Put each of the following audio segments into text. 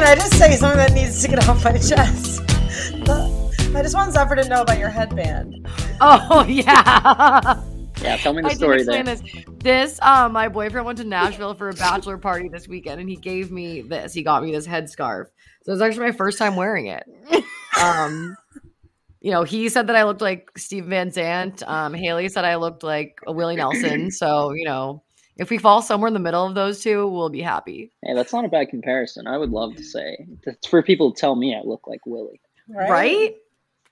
can I just say something that needs to get off my chest? I just want Zephyr to know about your headband. Oh yeah. Yeah, tell me the I story did there. explain this. This, um, my boyfriend went to Nashville for a bachelor party this weekend, and he gave me this. He got me this headscarf. So it was actually my first time wearing it. Um, you know, he said that I looked like Steve Van Zandt. Um, Haley said I looked like a Willie Nelson. So you know, if we fall somewhere in the middle of those two, we'll be happy, Hey, that's not a bad comparison. I would love to say it's for people to tell me I look like Willie. Right? right?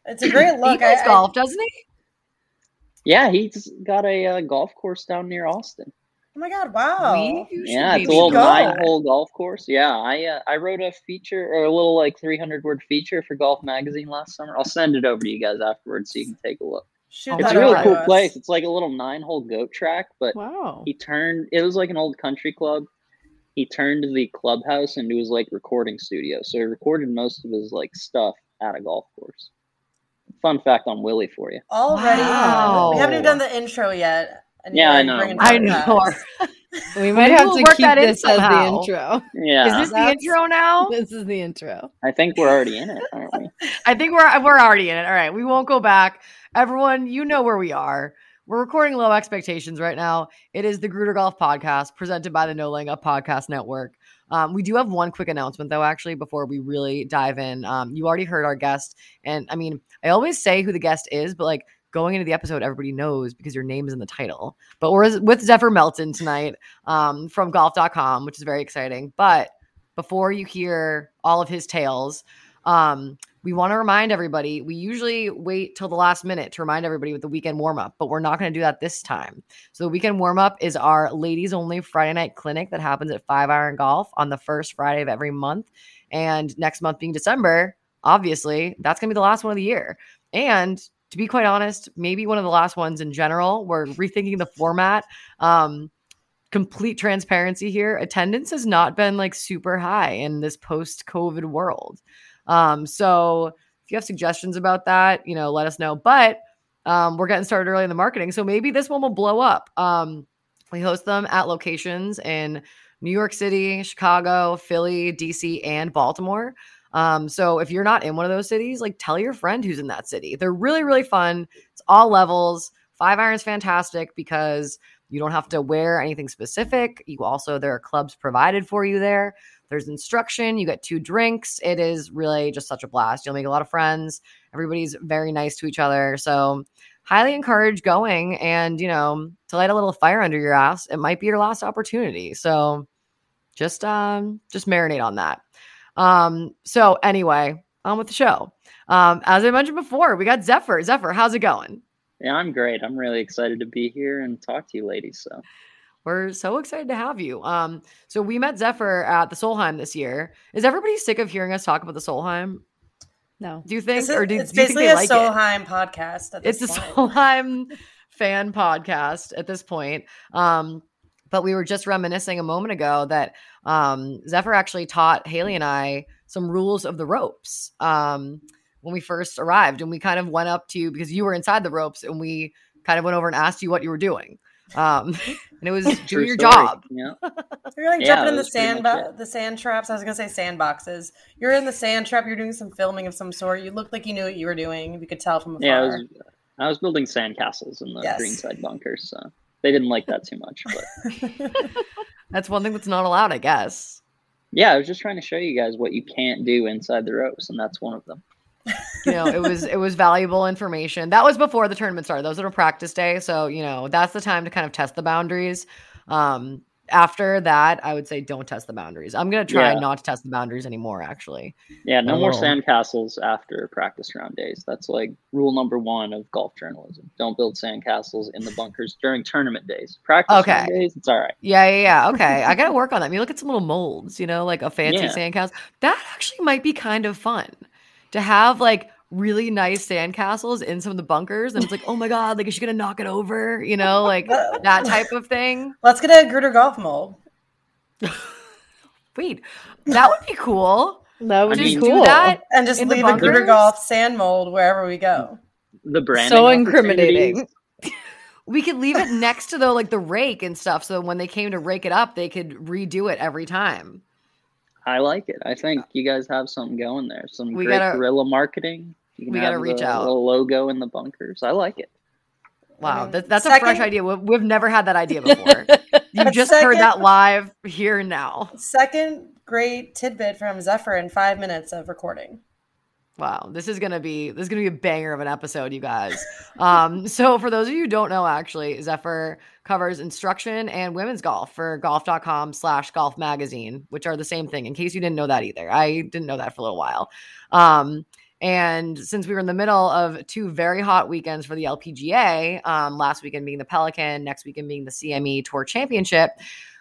It's a great look. he look. plays I, I- golf, doesn't he? Yeah, he's got a uh, golf course down near Austin. oh my god! Wow. We Yeah, it's a maybe little nine-hole golf course. Yeah, I uh, I wrote a feature or a little like 300-word feature for Golf Magazine last summer. I'll send it over to you guys afterwards so you can take a look. Shoot It's a really cool us. place. It's like a little nine-hole goat track, but Wow. he turned. It was like an old country club. He turned the clubhouse into his like recording studio. So he recorded most of his like stuff at a golf course. Fun fact on Willie for you. Already, Wow. we haven't even done the intro yet. And Yeah, I know. I know. We might Maybe have to work keep that in this as the somehow. intro. Yeah, Is this the intro now? This is the intro. I think we're already in it, aren't we? I think we're we're already in it. All right, we won't go back. Everyone, you know where we are. We're recording low expectations right now. It is the Gruder Golf Podcast presented by the No Laying Up Podcast Network. Um, we do have one quick announcement though, actually, before we really dive in. Um, you already heard our guest, and I mean, I always say who the guest is, but like going into the episode, everybody knows because your name is in the title. But we're with Zephyr Melton tonight um, from golf.com, which is very exciting. But before you hear all of his tales, um, we want to remind everybody we usually wait till the last minute to remind everybody with the weekend warm up, but we're not going to do that this time. So, the weekend warm up is our ladies only Friday night clinic that happens at Five Iron Golf on the first Friday of every month. And next month being December, obviously, that's going to be the last one of the year. And to be quite honest, maybe one of the last ones in general. We're rethinking the format. Um, complete transparency here attendance has not been like super high in this post covid world um so if you have suggestions about that you know let us know but um we're getting started early in the marketing so maybe this one will blow up um we host them at locations in new york city chicago philly dc and baltimore um so if you're not in one of those cities like tell your friend who's in that city they're really really fun it's all levels five irons fantastic because you don't have to wear anything specific. You also, there are clubs provided for you there. There's instruction. You get two drinks. It is really just such a blast. You'll make a lot of friends. Everybody's very nice to each other. So, highly encourage going and, you know, to light a little fire under your ass. It might be your last opportunity. So, just um just marinate on that. Um so anyway, on with the show. Um as I mentioned before, we got Zephyr. Zephyr, how's it going? Yeah, I'm great. I'm really excited to be here and talk to you ladies. So We're so excited to have you. Um, so we met Zephyr at the Solheim this year. Is everybody sick of hearing us talk about the Solheim? No. Do you think, is- or do, it's do you think basically they a like it? Solheim podcast. At It's this a point. Solheim fan podcast at this point. Um, but we were just reminiscing a moment ago that um, Zephyr actually taught Haley and I some rules of the ropes um, when we first arrived, and we kind of went up to you because you were inside the ropes, and we kind of went over and asked you what you were doing. Um, and it was True doing your story. job. Yeah. You're like Yeah, jumping in the sand, bo- the sand traps. I was gonna say sandboxes. You're in the sand trap. You're doing some filming of some sort. You looked like you knew what you were doing. You could tell from afar. Yeah, I was I was building sandcastles in the Yes. greenside bunkers, so they didn't like that too much. But That's one thing that's not allowed, I guess. yeah, I was just trying to show you guys what you can't do inside the ropes, and that's one of them. you know it was it was valuable information that was before the tournament started those are practice day so you know that's the time to kind of test the boundaries um after that i would say don't test the boundaries i'm gonna try Yeah. not to test the boundaries anymore actually Yeah, no I more will. sandcastles after practice round days. That's like rule number one of golf journalism. Don't build sandcastles in the bunkers during tournament days. Practice Okay. round days, it's all right. yeah yeah yeah okay i gotta work on that I mean, look at some little molds you know like a fancy Yeah. sandcastle that actually might be kind of fun to have like really nice sandcastles in some of the bunkers and it's like oh my god like is she gonna knock it over you know like that type of thing Let's get a Gruder golf mold. wait that would be cool That would I be mean- do cool. that and just In the leave a Gruder golf sand mold wherever we go. The brand So incriminating. We could leave it next to the like the rake and stuff, so when they came to rake it up, they could redo it every time. I like it. I think you guys have something going there. Some We great gotta- guerrilla marketing. You can we gotta reach the out. little logo in the bunkers. I like it. Wow, that, that's a fresh idea. We- We've never had that idea before. you But just heard that live here and now. Second great tidbit from Zephyr in five minutes of recording. Wow, this is gonna be this is gonna be a banger of an episode, you guys. Um, so for those of you who don't know, actually, Zephyr covers instruction and women's golf for golf.com slash golf magazine, which are the same thing, in case you didn't know that either. I didn't know that for a little while. Um, and since we were in the middle of two very hot weekends for the LPGA, um, last weekend being the Pelican, next weekend being the CME Tour Championship,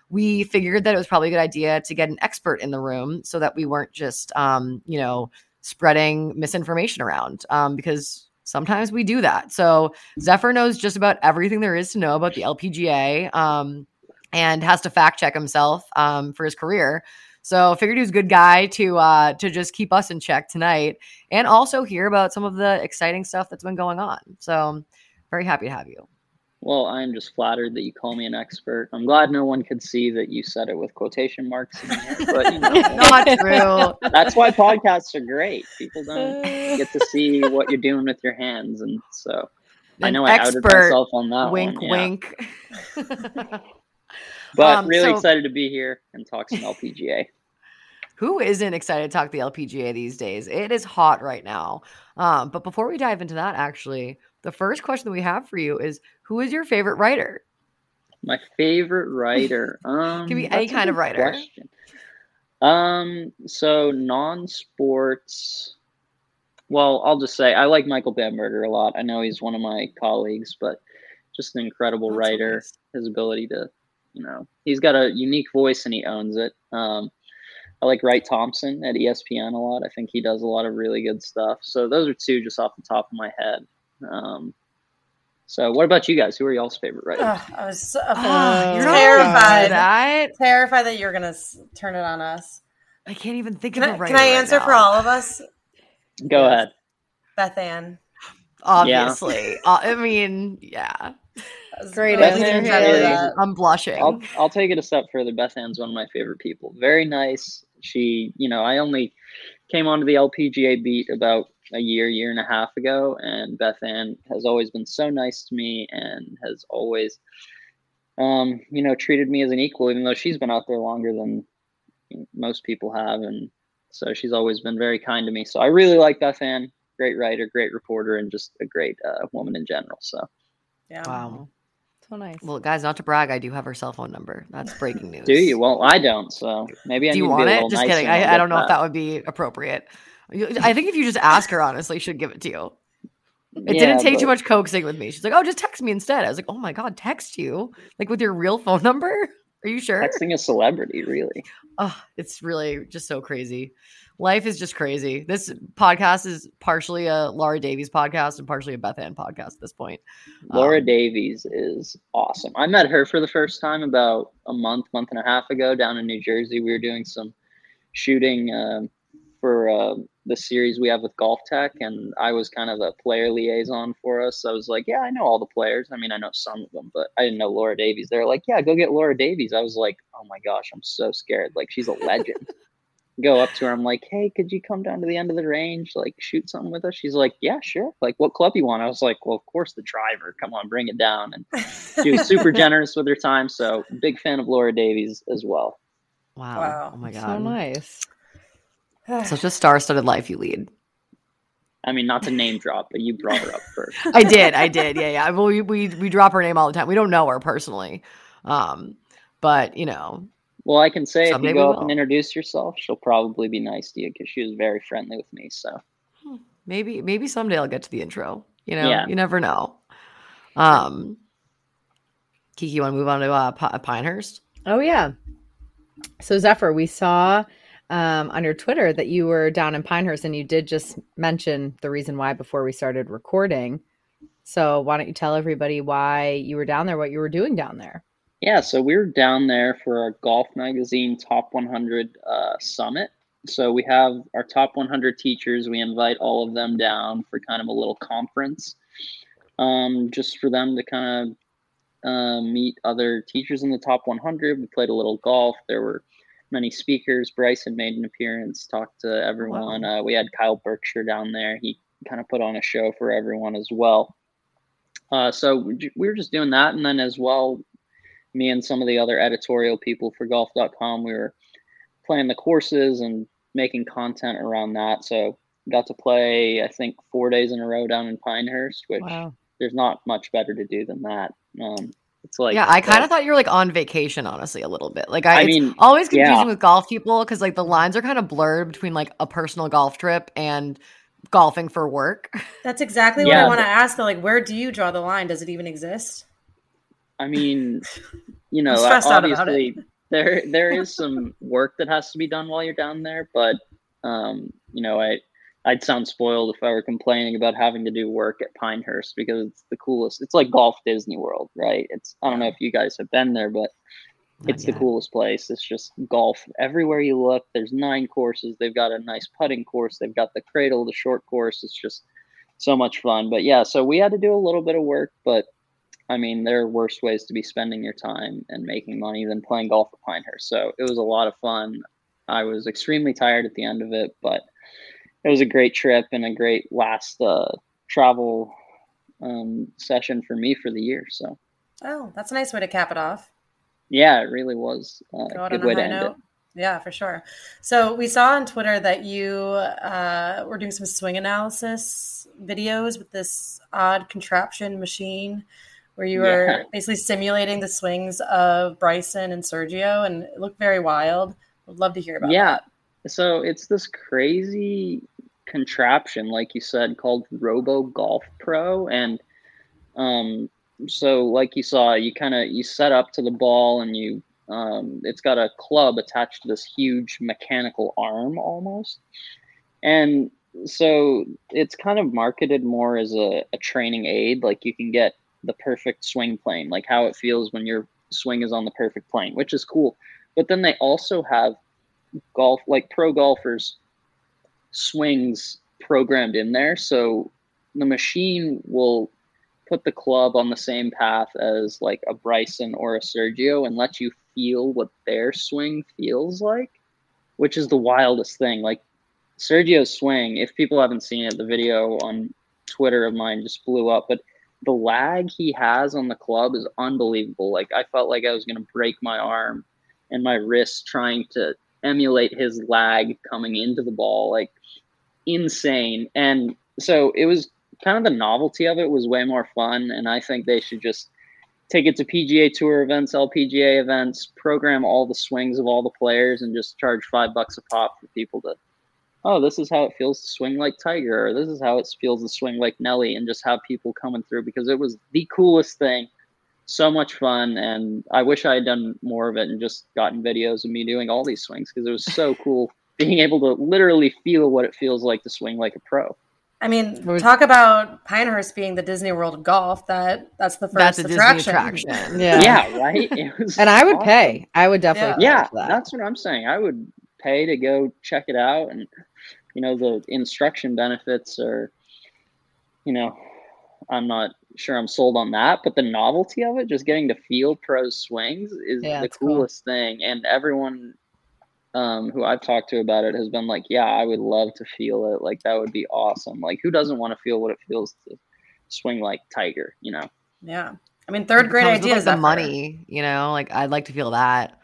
we figured that it was probably a good idea to get an expert in the room so that we weren't just, um, you know, spreading misinformation around um, because sometimes we do that. So Zephyr knows just about everything there is to know about the LPGA um, and has to fact check himself um, for his career. So figured he was a good guy to uh, to just keep us in check tonight and also hear about some of the exciting stuff that's been going on. So very happy to have you. Well, I am just flattered that you call me an expert. I'm glad no one could see that you said it with quotation marks in here, but you know, Not true. that's why podcasts are great. People don't get to see what you're doing with your hands, and so I know I outed myself on that wink, one. yeah. wink. But Um, really so- excited to be here and talk some LPGA. Who isn't excited to talk the LPGA these days? It is hot right now. Um, but before we dive into that, actually, the first question that we have for you is who is your favorite writer? My favorite writer. Um, Can be any kind of writer. question. Um, so non-sports. Well, I'll just say I like Michael Bamberger a lot. I know he's one of my colleagues, but just an incredible That's writer. nice. His ability to, you know, he's got a unique voice and he owns it. Um, I like Wright Thompson at ESPN a lot. I think he does a lot of really good stuff. So those are two just off the top of my head. Um, so what about you guys? Who are y'all's favorite writers? Ugh, I was so, Ah, you're terrified. allowed to do that. terrified that you're gonna s- turn it on us. I can't even think Can of a I, writer. can I right answer for all of us? Go Yes. ahead. Beth Ann. Obviously. Uh, I mean, yeah. I was Great really answer, gonna tell you Haley. that. I'm blushing. I'll I'll take it a step further. Beth Ann's one of my favorite people. Very nice. She, you know, I only came onto the LPGA beat about a year, year and a half ago, and Beth Ann has always been so nice to me and has always, um, you know, treated me as an equal, even though she's been out there longer than most people have, and so she's always been very kind to me. So I really like Beth Ann. Great writer, great reporter, and just a great uh, woman in general. So Yeah. wow. So nice. Well, guys, not to brag, I do have her cell phone number. That's breaking news. do you? Well, I don't. So maybe I do need you to be want a it? little Just nicer kidding. and I'll I, I don't know if that would be appropriate. I think if you just ask her honestly, she'd give it to you. It Yeah, didn't take but- too much coaxing with me. She's like, "Oh, just text me instead." I was like, "Oh my god, text you like with your real phone number? Are you sure?" Texting a celebrity, really. Oh, it's really just so crazy. Life is just crazy. This podcast is partially a Laura Davies podcast and partially a Beth Ann podcast at this point. Laura Um, Davies is awesome. I met her for the first time about a month, month and a half ago down in New Jersey. We were doing some shooting um, for uh, the series we have with Golf Tech, and I was kind of a player liaison for us. So I was like, "Yeah, I know all the players. I mean, I know some of them, but I didn't know Laura Davies." They're like, "Yeah, go get Laura Davies." I was like, "Oh my gosh, I'm so scared! Like she's a legend." Go up to her. I'm like, "Hey, could you come down to the end of the range, like shoot something with us?" She's like, "Yeah, sure." Like, what club you want? I was like, "Well, of course the driver. Come on, bring it down." And she was super generous with her time. So big fan of Laura Davies as well. Wow. Wow. Oh my god. So nice. Such a star-studded life you lead. I mean, not to name drop, but you brought her up first. I did. I did. Yeah, yeah. Well, we, we we drop her name all the time. We don't know her personally, um, but you know, Well, I can say Someday if you go up and introduce yourself, she'll probably be nice to you because she was very friendly with me. So maybe maybe someday I'll get to the intro. You know, Yeah. you never know. Um, Kiki, you want to move on to uh, P- Pinehurst? Oh yeah. So Zephyr, we saw um, on your Twitter that you were down in Pinehurst, and you did just mention the reason why before we started recording. So why don't you tell everybody why you were down there, what you were doing down there? Yeah, so we were down there for our Golf Magazine Top 100 uh, Summit. So we have our top 100 teachers. We invite all of them down for kind of a little conference, um, just for them to kind of uh, meet other teachers in the top 100. We played a little golf. There were many speakers. Bryson made an appearance, talked to everyone. Wow. Uh, we had Kyle Berkshire down there. He kind of put on a show for everyone as well. Uh, so we were just doing that, and then as well, me and some of the other editorial people for golf.com, we were playing the courses and making content around that. So got to play, I think, four days in a row down in Pinehurst, which wow. there's not much better to do than that. Um, it's like yeah, I kind of thought you were like on vacation, honestly, a little bit. Like I, I mean, always confusing yeah. with golf people because like the lines are kind of blurred between like a personal golf trip and golfing for work. That's exactly yeah. what I want to ask. Though, like, where do you draw the line? Does it even exist? I mean, you know, obviously there there is some work that has to be done while you're down there, but um, you know, I I'd sound spoiled if I were complaining about having to do work at Pinehurst because it's the coolest. It's like golf Disney World, right? It's I don't know if you guys have been there, but Not it's yet. the coolest place. It's just golf everywhere you look. There's nine courses. They've got a nice putting course. They've got the cradle, the short course. It's just so much fun. But yeah, so we had to do a little bit of work, but I mean, there are worse ways to be spending your time and making money than playing golf at Pinehurst. So it was a lot of fun. I was extremely tired at the end of it, but it was a great trip and a great last uh, travel um, session for me for the year. So, oh, that's a nice way to cap it off. Yeah, it really was uh, a good way to end note. it. Yeah, for sure. So we saw on Twitter that you uh, were doing some swing analysis videos with this odd contraption machine where you were yeah. basically simulating the swings of Bryson and Sergio, and it looked very wild. Would love to hear about yeah. That. So it's this crazy contraption, like you said, called Robo Golf Pro, and um, so like you saw, you kind of you set up to the ball, and you um, it's got a club attached to this huge mechanical arm almost, and so it's kind of marketed more as a, a training aid. Like you can get the perfect swing plane, like how it feels when your swing is on the perfect plane, which is cool. But then they also have golf, like pro golfers swings programmed in there. So the machine will put the club on the same path as like a Bryson or a Sergio and let you feel what their swing feels like, which is the wildest thing. Like Sergio's swing, if people haven't seen it, the video on Twitter of mine just blew up, but the lag he has on the club is unbelievable. Like I felt like I was going to break my arm and my wrist trying to emulate his lag coming into the ball. Like insane. And so it was kind of the novelty of it was way more fun. And I think they should just take it to PGA Tour events, LPGA events, program all the swings of all the players, and just charge five bucks a pop for people to, oh, this is how it feels to swing like Tiger, or this is how it feels to swing like Nelly, and just have people coming through because it was the coolest thing. So much fun, and I wish I had done more of it and just gotten videos of me doing all these swings because it was so cool being able to literally feel what it feels like to swing like a pro. I mean, talk about Pinehurst being the Disney World of golf. That that's the first that's attraction. attraction. Yeah, yeah, right. and I would awesome. pay. I would definitely. Yeah, yeah that. that's what I'm saying. I would pay to go check it out, and you know the instruction benefits are, you know, I'm not sure I'm sold on that, but the novelty of it, just getting to feel pro swings, is yeah, the coolest cool. thing, and everyone um, who I've talked to about it has been like, yeah, I would love to feel it. Like that would be awesome. Like who doesn't want to feel what it feels to swing like Tiger, you know? Yeah. I mean, third grade idea like is the money, you know, like I'd like to feel that.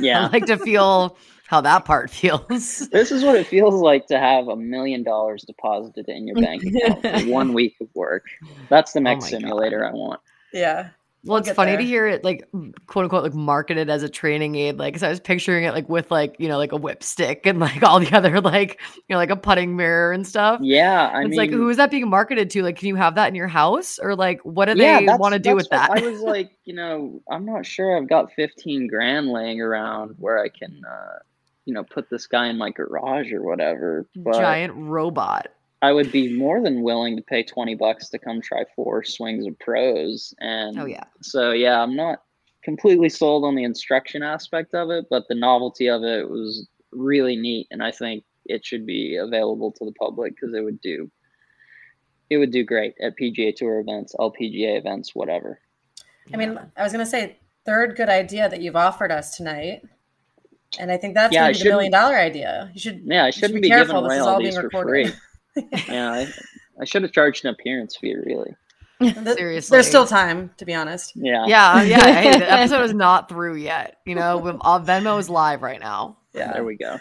Yeah. I'd like to feel how that part feels. This is what it feels like to have a million dollars deposited in your bank account for one week of work. That's the next oh simulator God. I want. Yeah. Well, it's funny there. to hear it like quote unquote like marketed as a training aid. Like, cause I was picturing it like with like, you know, like a whip stick and like all the other like, you know, like a putting mirror and stuff. Yeah. I it's mean, like, who is that being marketed to? Like, can you have that in your house or like, what do yeah, they want to do with that? I was like, you know, I'm not sure I've got 15 grand laying around where I can, uh, you know, put this guy in my garage or whatever. But Giant robot. I would be more than willing to pay 20 bucks to come try four swings of pros. And oh, yeah. So, yeah, I'm not completely sold on the instruction aspect of it, but the novelty of it was really neat. And I think it should be available to the public because it would do. It would do great at PGA Tour events, LPGA events, whatever. I mean, I was going to say, third good idea that you've offered us tonight And I think that's Yeah, I gonna be the million dollar idea. You should Yeah, I should shouldn't be be, giving careful. This away is all all these being for recorded. free. yeah, I, I should have charged an appearance fee, really. Th- Seriously. There's still time, to be honest. Yeah. Yeah, yeah. Hey, the episode is not through yet. You know, with- uh, Venmo is live right now. Yeah. There we go.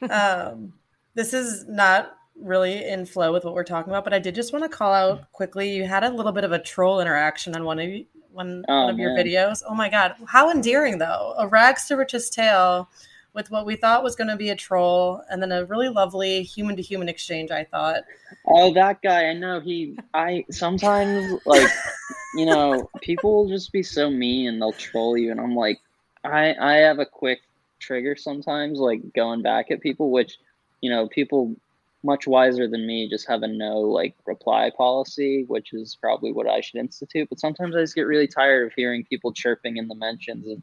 um, this is not really in flow with what we're talking about, but I did just want to call out quickly. You had a little bit of a troll interaction on one of one, Oh, one of your videos. Oh my god, how endearing though! A rags to riches tale with what we thought was going to be a troll, and then a really lovely human to human exchange. I thought. Oh, that guy. I know he. I sometimes like, you know, people will just be so mean and they'll troll you, and I'm like, I I have a quick trigger sometimes, like going back at people, which, you know, people much wiser than me just have a no like reply policy, which is probably what I should institute. But sometimes I just get really tired of hearing people chirping in the mentions and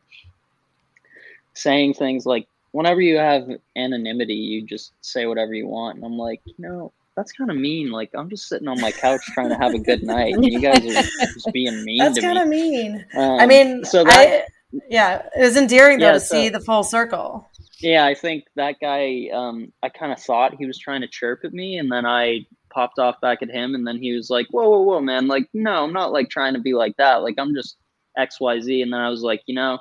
saying things like, whenever you have anonymity, you just say whatever you want. And I'm like, you know, that's kind of mean. Like, I'm just sitting on my couch trying to have a good night, and you guys are just being mean That's kind of me. mean. Um, I mean, so that, I yeah, it was endearing though Yeah, to so- see the full circle. Yeah, I think that guy, um, I kind of thought he was trying to chirp at me, and then I popped off back at him, and then he was like, whoa, whoa, whoa, man. Like, no, I'm not like trying to be like that. Like, I'm just XYZ. And then I was like, you know,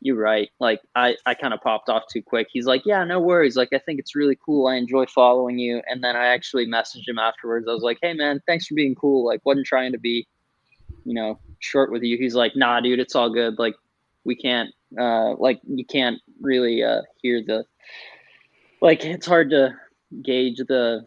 you're right. Like, I, I kind of popped off too quick. He's like, yeah, no worries. Like, I think it's really cool. I enjoy following you. And then I actually messaged him afterwards. I was like, hey, man, thanks for being cool. Like, wasn't trying to be, you know, short with you. He's like, nah, dude, it's all good. Like, we can't, uh, like, you can't really uh, hear the, like, it's hard to gauge the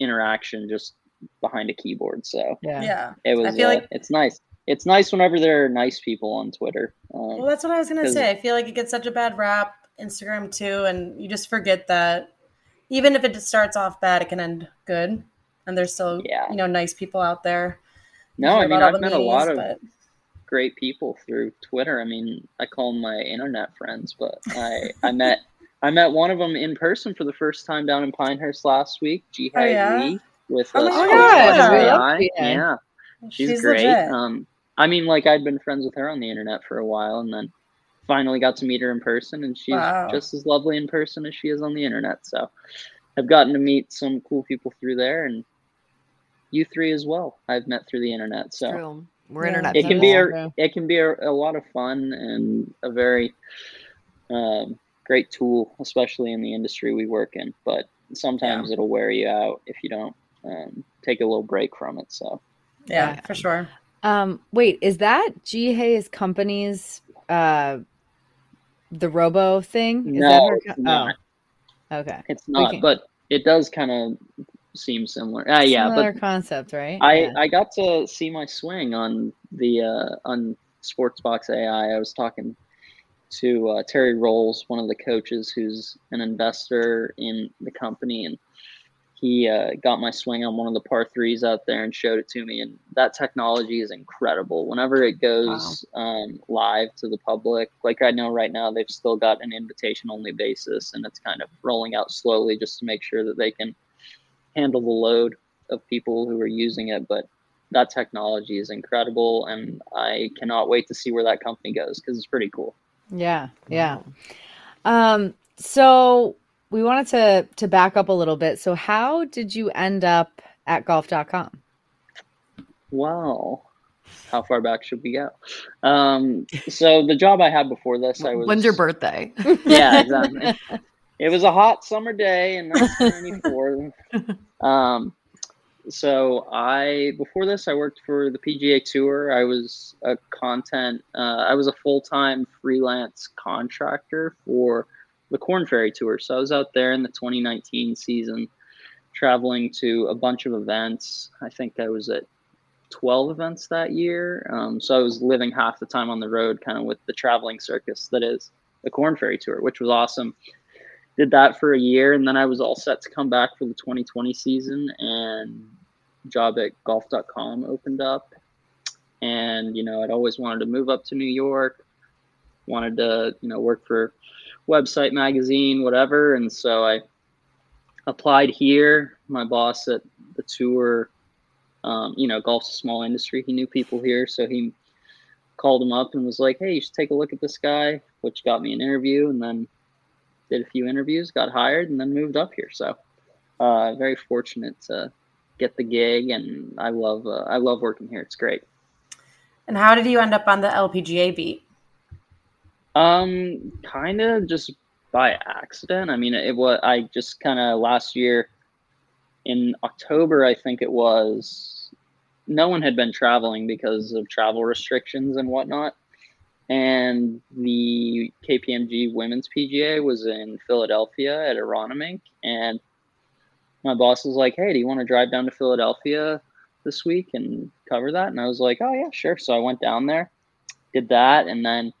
interaction just behind a keyboard. So Yeah. Yeah. it was, I feel uh, like- it's nice. It's nice whenever there are nice people on Twitter. Um, Well, that's what I was gonna say. I feel like it gets such a bad rap, Instagram too, and you just forget that even if it just starts off bad, it can end good. And there's still, Yeah. you know, nice people out there. No, I mean, I've the met a lot of but- great people through Twitter. I mean, I call them my internet friends, but I I met I met one of them in person for the first time down in Pinehurst last week. Jeehae Oh, yeah? Lee with Oh my Sports God. Box We love AI. Jeehae. Yeah, she's, she's great. Um, I mean, like I'd been friends with her on the internet for a while, and then finally got to meet her in person, and she's Wow. just as lovely in person as she is on the internet. So, I've gotten to meet some cool people through there, and you three as well. I've met through the internet. So True. We're Yeah. internet it can people. be people. a it can be a, a lot of fun and a very um, great tool, especially in the industry we work in. But sometimes it'll wear you out if you don't um, take a little break from it. So yeah, Yeah. for sure. Um, wait, is that Jeehae's company's uh the robo thing? Is no, that her it's not. Oh, okay. It's not, but it does kind of seem similar. Uh, yeah, Similar but concept, right? I Yeah. I got to see my swing on the uh, on Sportsbox AI. I was talking to uh, Terry Rowles, one of the coaches, who's an investor in the company, and he uh, got my swing on one of the par threes out there and showed it to me. And that technology is incredible. Whenever it goes um, live to the public, like I know right now, they've still got an invitation only basis, and it's kind of rolling out slowly just to make sure that they can handle the load of people who are using it. But that technology is incredible, and I cannot wait to see where that company goes because it's pretty cool. Yeah, yeah. Um, so we wanted to to back up a little bit. So how did you end up at golf.com? Wow. How far back should we go? Um, so the job I had before this, I was. When's your birthday? Yeah, exactly. it was a hot summer day in 1994. um, so I before this, I worked for the PGA Tour. I was a content. Uh, I was a full time freelance contractor for the Korn Ferry Tour. So I was out there in the 2019 season, traveling to a bunch of events. I think I was at 12 events that year. Um, so I was living half the time on the road, kind of with the traveling circus that is the Korn Ferry Tour, which was awesome. Did that for a year, and then I was all set to come back for the 2020 season, and job at golf.com opened up. And, you know, I'd always wanted to move up to New York, wanted to, you know, work for website magazine, whatever. And so I applied here. My boss at the tour, um, you know, golf's a small industry. He knew people here, so he called him up and was like, "Hey, you should take a look at this guy," which got me an interview. And then did a few interviews, got hired, and then moved up here. So uh, very fortunate to get the gig, and I love uh, I love working here. It's great. And how did you end up on the LPGA beat? Um, kind of just by accident. I mean, it was I just kind of last year in October, I think it was. No one had been traveling because of travel restrictions and whatnot and the KPMG Women's PGA was in Philadelphia at Aronimink, and my boss was like, "Hey, do you want to drive down to Philadelphia this week and cover that?" And I was like, "Oh yeah, sure." So I went down there, did that, and then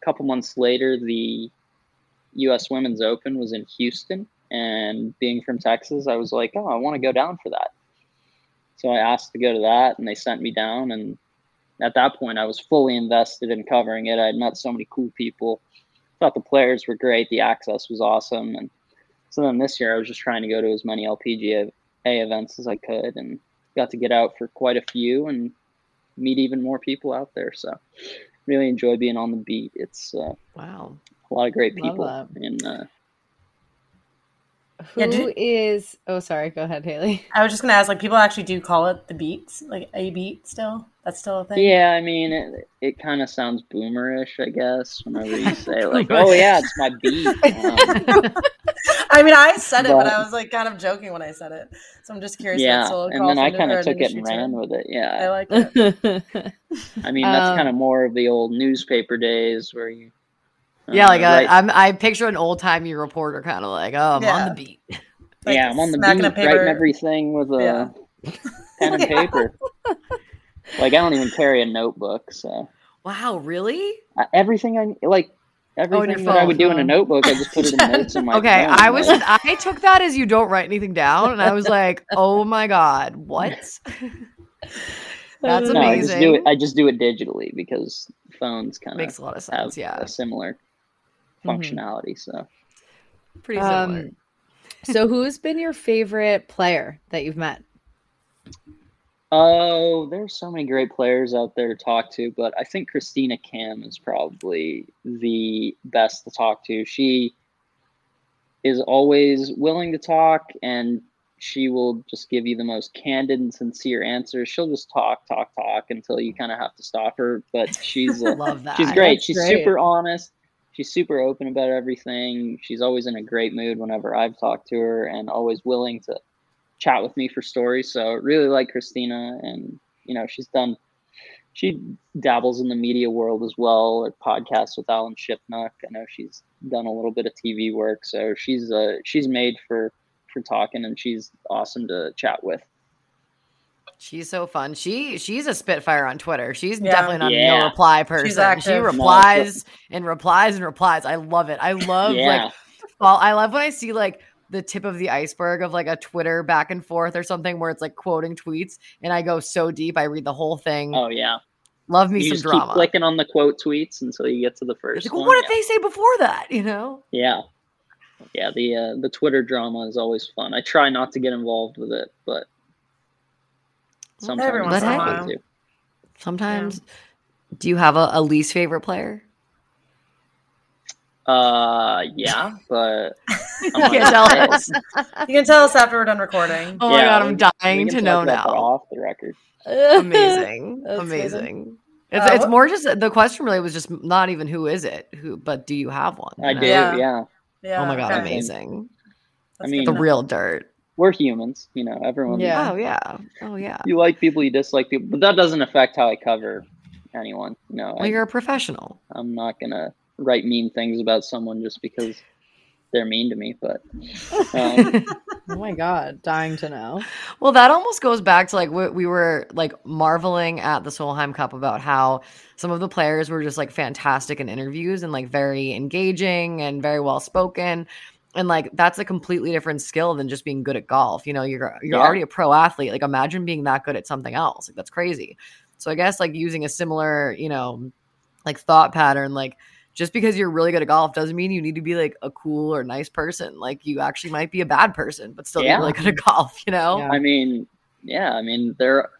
a couple months later, the U.S. Women's Open was in Houston, and being from Texas, I was like, "Oh, I want to go down for that." So I asked to go to that, and they sent me down, and at that point, I was fully invested in covering it. I had met so many cool people. Thought the players were great. The access was awesome. And so then this year, I was just trying to go to as many LPGA events as I could, and got to get out for quite a few and meet even more people out there. So really enjoy being on the beat. It's uh, wow, a lot of great people, and uh, who yeah, is? Oh, sorry. Go ahead, Haley. I was just gonna ask. Like, people actually do call it the beats, like a beat. Still, that's still a thing. Yeah, I mean, it, it kind of sounds boomerish, I guess. Whenever you say like, "Oh yeah, it's my beat." Um, I mean, I said it, but, but, I was like kind of joking when I said it. So I'm just curious. Yeah, and then I kind of took it and ran term. with it. Yeah, I like it. I mean, that's um, kind of more of the old newspaper days where you yeah, like uh, right. a, I'm, I picture an old timey reporter, kind of like, oh, I'm yeah. on the beat. Like yeah, I'm on the beat, writing everything with a yeah. pen and paper. Like I don't even carry a notebook, so. Wow, really? Uh, everything I like. Oh, everything oh, that I would do in a notebook, I just put it in notes in my. okay, phone, I was. I took that as you don't write anything down, and I was like, "Oh my god, what?" That's no, amazing. I just do it. I just do it digitally because phones kind of makes a lot of sense. yeah, a similar Mm-hmm. functionality. Mm-hmm. So pretty similar. Um, so who's been your favorite player that you've met? Oh, there's so many great players out there to talk to, but I think Christina Kim is probably the best to talk to. She is always willing to talk and she will just give you the most candid and sincere answers. She'll just talk, talk, talk until you kind of have to stop her. But she's uh, love that. She's great. That's she's great. super honest she's super open about everything. She's always in a great mood whenever I've talked to her and always willing to chat with me for stories. So really like Christina and you know, she's done she dabbles in the media world as well, at podcasts with Alan Shipnuck. I know she's done a little bit of TV work, so she's uh she's made for for talking and she's awesome to chat with. She's so fun. She she's a spitfire on Twitter. She's yeah. definitely not yeah. a no reply person. She replies and replies and replies. I love it. I love yeah. like well, I love when I see like the tip of the iceberg of like a Twitter back and forth or something where it's like quoting tweets and I go so deep. I read the whole thing. Oh yeah. Love me you some drama. Keep clicking on the quote tweets until you get to the first like, well, What did they say before that? You know? Yeah. Yeah, the uh, the Twitter drama is always fun. I try not to get involved with it, but Sometimes hey, Sometimes. Yeah. Do you have a, a least favorite player? Uh, yeah, but you can tell us. You can tell us after we're done recording. Oh my god, I'm dying to know now. Off the record. Amazing, amazing. It's, uh, it's more just the question really was just not even who is it who, but do you have one? I know? do. Yeah. yeah. yeah. Oh my god, okay. amazing. I mean, the real dirt we're humans, you know, everyone. Yeah. Oh yeah. Oh yeah. You like people, you dislike people, but that doesn't affect how I cover anyone. No. well, I, you're a professional. I'm not gonna write mean things about someone just because they're mean to me. But um, oh my god, dying to know. Well, that almost goes back to like what we were like marveling at the Solheim Cup about how some of the players were just like fantastic in interviews and like very engaging and very well spoken and like that's a completely different skill than just being good at golf you know you're you're yeah. already a pro athlete like imagine being that good at something else like that's crazy so i guess like using a similar you know like thought pattern like just because you're really good at golf doesn't mean you need to be like a cool or nice person like you actually might be a bad person but still yeah. be really good at golf you know yeah. i mean yeah i mean they're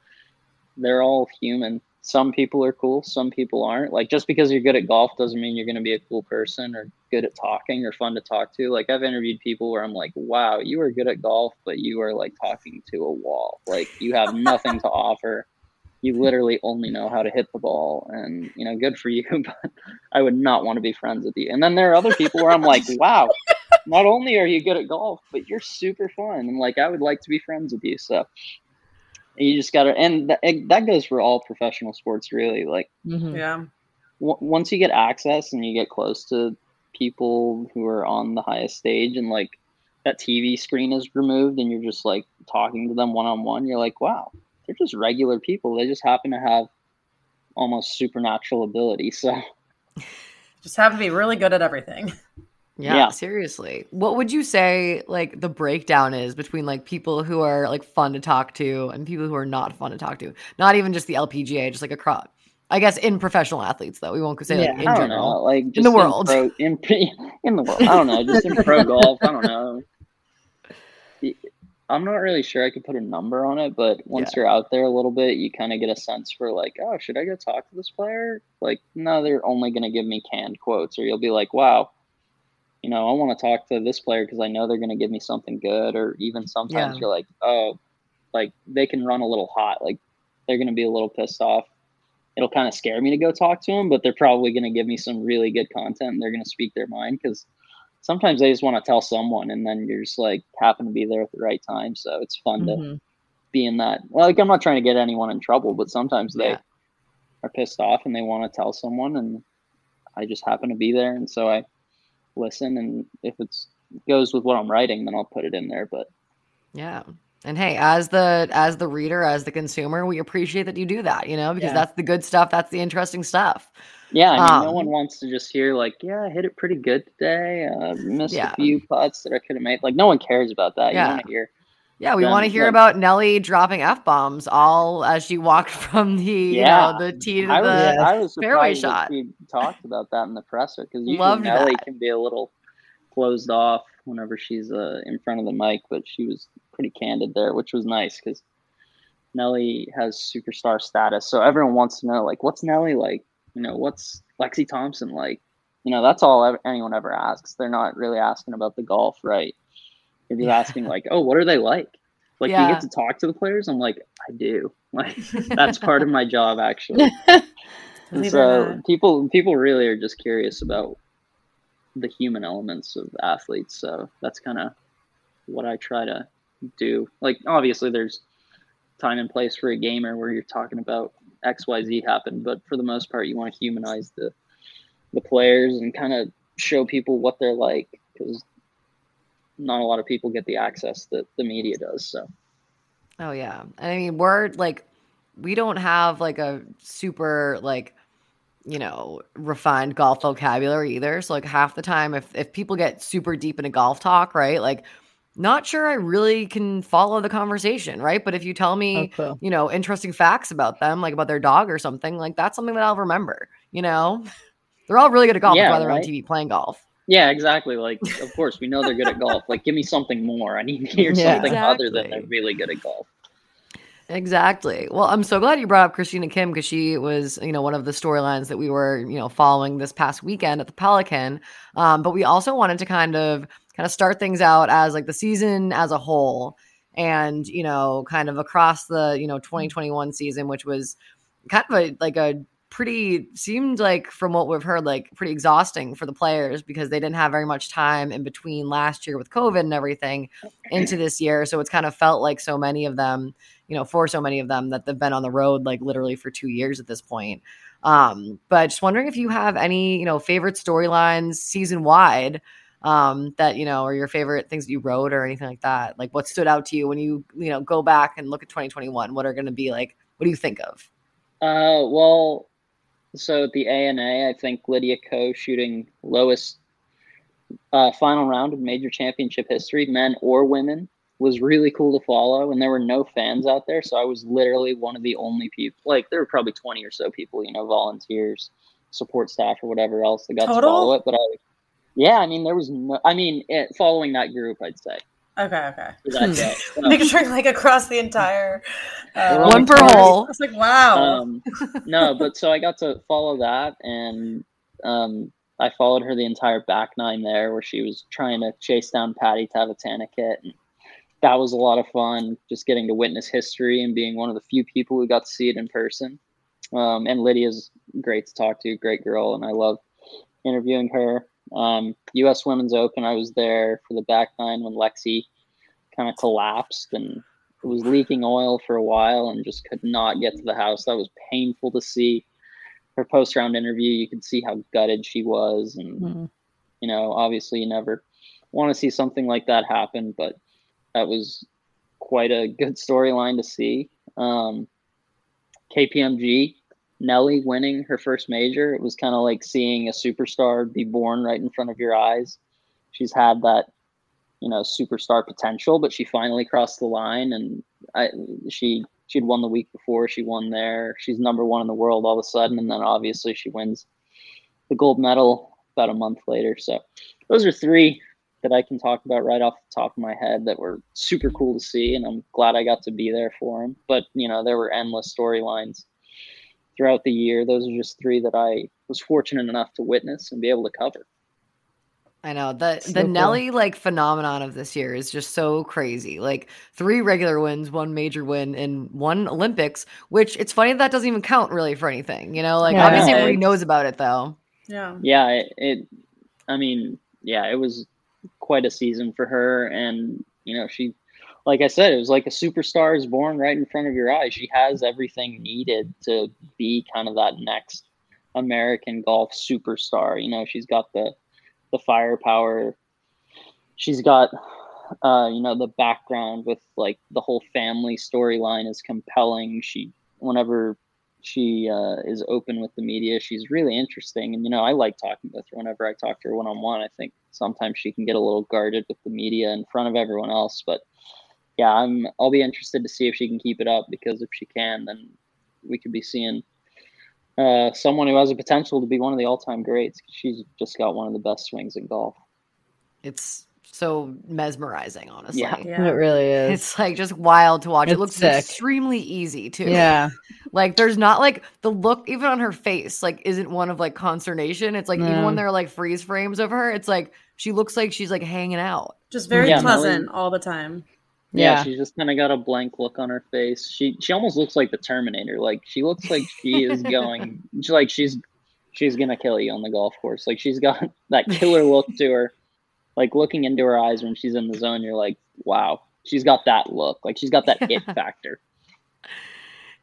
they're all human some people are cool, some people aren't. Like just because you're good at golf doesn't mean you're going to be a cool person or good at talking or fun to talk to. Like I've interviewed people where I'm like, "Wow, you are good at golf, but you are like talking to a wall. Like you have nothing to offer. You literally only know how to hit the ball and, you know, good for you, but I would not want to be friends with you." And then there are other people where I'm like, "Wow, not only are you good at golf, but you're super fun and like I would like to be friends with you." So you just got to, and th- that goes for all professional sports, really. Like, mm-hmm. yeah, w- once you get access and you get close to people who are on the highest stage, and like that TV screen is removed, and you're just like talking to them one on one, you're like, wow, they're just regular people. They just happen to have almost supernatural ability. So, just happen to be really good at everything. Yeah, yeah, seriously. What would you say like the breakdown is between like people who are like fun to talk to and people who are not fun to talk to? Not even just the LPGA, just like a crowd. I guess in professional athletes though, we won't say yeah, like in general, know, like in the world, in, pro, in, in the world. I don't know, just in pro golf. I don't know. I'm not really sure I could put a number on it, but once yeah. you're out there a little bit, you kind of get a sense for like, oh, should I go talk to this player? Like, no, they're only going to give me canned quotes, or you'll be like, wow, you know, I want to talk to this player because I know they're going to give me something good. Or even sometimes yeah. you're like, oh, like they can run a little hot. Like they're going to be a little pissed off. It'll kind of scare me to go talk to them, but they're probably going to give me some really good content and they're going to speak their mind because sometimes they just want to tell someone and then you're just like happen to be there at the right time. So it's fun mm-hmm. to be in that. Well, like I'm not trying to get anyone in trouble, but sometimes they yeah. are pissed off and they want to tell someone and I just happen to be there. And so I, listen and if it's goes with what I'm writing, then I'll put it in there. But yeah. And hey, as the as the reader, as the consumer, we appreciate that you do that, you know, because yeah. that's the good stuff, that's the interesting stuff. Yeah, I mean, um, no one wants to just hear like, yeah, I hit it pretty good today. Uh, missed yeah. a few putts that I could have made. Like, no one cares about that. Yeah. You want to hear. Yeah, we want to hear like, about Nelly dropping f bombs all as she walked from the yeah, you know, the tee to I was, the I was fairway shot. We talked about that in the presser because Nelly that. can be a little closed off whenever she's uh, in front of the mic, but she was pretty candid there, which was nice because Nelly has superstar status. So everyone wants to know, like, what's Nelly like? You know, what's Lexi Thompson like? You know, that's all anyone ever asks. They're not really asking about the golf, right? They're just asking like, "Oh, what are they like?" Like, yeah. you get to talk to the players. I'm like, I do. Like, that's part of my job actually. so people people really are just curious about the human elements of athletes. So that's kind of what I try to do. Like, obviously, there's time and place for a gamer where you're talking about X, Y, Z happened, but for the most part, you want to humanize the the players and kind of show people what they're like because not a lot of people get the access that the media does. So, oh yeah, and I mean, we're like, we don't have like a super like you know refined golf vocabulary either so like half the time if if people get super deep into golf talk right like not sure i really can follow the conversation right but if you tell me cool. you know interesting facts about them like about their dog or something like that's something that i'll remember you know they're all really good at golf yeah, they're right? on tv playing golf yeah, exactly. Like, of course, we know they're good at golf. Like, give me something more. I need to hear yeah, something exactly. other than they're really good at golf. Exactly. Well, I'm so glad you brought up Christina Kim because she was, you know, one of the storylines that we were, you know, following this past weekend at the Pelican. Um, but we also wanted to kind of kind of start things out as like the season as a whole, and you know, kind of across the you know 2021 season, which was kind of a like a pretty seemed like from what we've heard like pretty exhausting for the players because they didn't have very much time in between last year with covid and everything into this year. So it's kind of felt like so many of them you know for so many of them that they've been on the road like literally for 2 years at this point. Um but just wondering if you have any you know favorite storylines season wide um that you know or your favorite things that you wrote or anything like that like what stood out to you when you you know go back and look at 2021 what are going to be like what do you think of uh well so at the ANA, I think Lydia Ko shooting lowest uh, final round in major championship history, men or women, was really cool to follow. And there were no fans out there, so I was literally one of the only people. Like there were probably twenty or so people, you know, volunteers, support staff, or whatever else that got Total? to follow it. But I, yeah, I mean, there was no. I mean, it, following that group, I'd say Okay, okay. for that day. So, Making sure like across the entire uh, One on per the hole. I was like, wow. um, no, but so I got to follow that, and um, I followed her the entire back nine there, where she was trying to chase down Patty Tavatanakit, and that was a lot of fun. Just getting to witness history and being one of the few people who got to see it in person. Um, and Lydia's great to talk to, great girl, and I love interviewing her. Um, U.S. Women's Open, I was there for the back nine when Lexi kind of collapsed and it was leaking oil for a while and just could not get to the house. That was painful to see. Her post round interview, you could see how gutted she was. And, Mhm. you know, obviously you never want to see something like that happen, but that was quite a good storyline to see. Um, KPMG, Nelly winning her first major, it was kind of like seeing a superstar be born right in front of your eyes. She's had that you know superstar potential, but she finally crossed the line, and I, she she'd won the week before. She won there. She's number one in the world all of a sudden, and then obviously she wins the gold medal about a month later. So those are three that I can talk about right off the top of my head that were super cool to see, and I'm glad I got to be there for them. But you know there were endless storylines throughout the year. Those are just three that I was fortunate enough to witness and be able to cover. I know the So the cool. Nelly like phenomenon of this year is just so crazy. Like three regular wins, one major win, and one Olympics. Which it's funny that doesn't even count really for anything. You know, like Yeah. obviously Yeah, everybody knows about it though. yeah. yeah it, it i mean yeah it was quite a season for her and you know she like i said it was like a superstar is born right in front of your eyes she has everything needed to be kind of that next american golf superstar you know she's got the the firepower she's got uh you know the background with like the whole family storyline is compelling she whenever she uh, is open with the media. She's really interesting, and you know I like talking with her. Whenever I talk to her one on one, I think sometimes she can get a little guarded with the media in front of everyone else. But yeah, I'm I'll be interested to see if she can keep it up because if she can, then we could be seeing uh, someone who has a potential to be one of the all time greats. She's just got one of the best swings in golf. It's so mesmerizing, honestly. Yeah. Yeah. It really is. It's like just wild to watch. it looks sick. extremely easy too. yeah. Like there's not like the look even on her face like isn't one of like consternation. It's like even when they're like freeze frames of her, it's like she looks like she's like hanging out. Just very Yeah, pleasant Nelly- all the time. Yeah, Yeah. she's just kind of got a blank look on her face. She she almost looks like the Terminator. Like she looks like she is going, she's like she's she's gonna kill you on the golf course. Like she's got that killer look to her. Like looking into her eyes when she's in the zone, you're like, wow, she's got that look. Like she's got that it factor.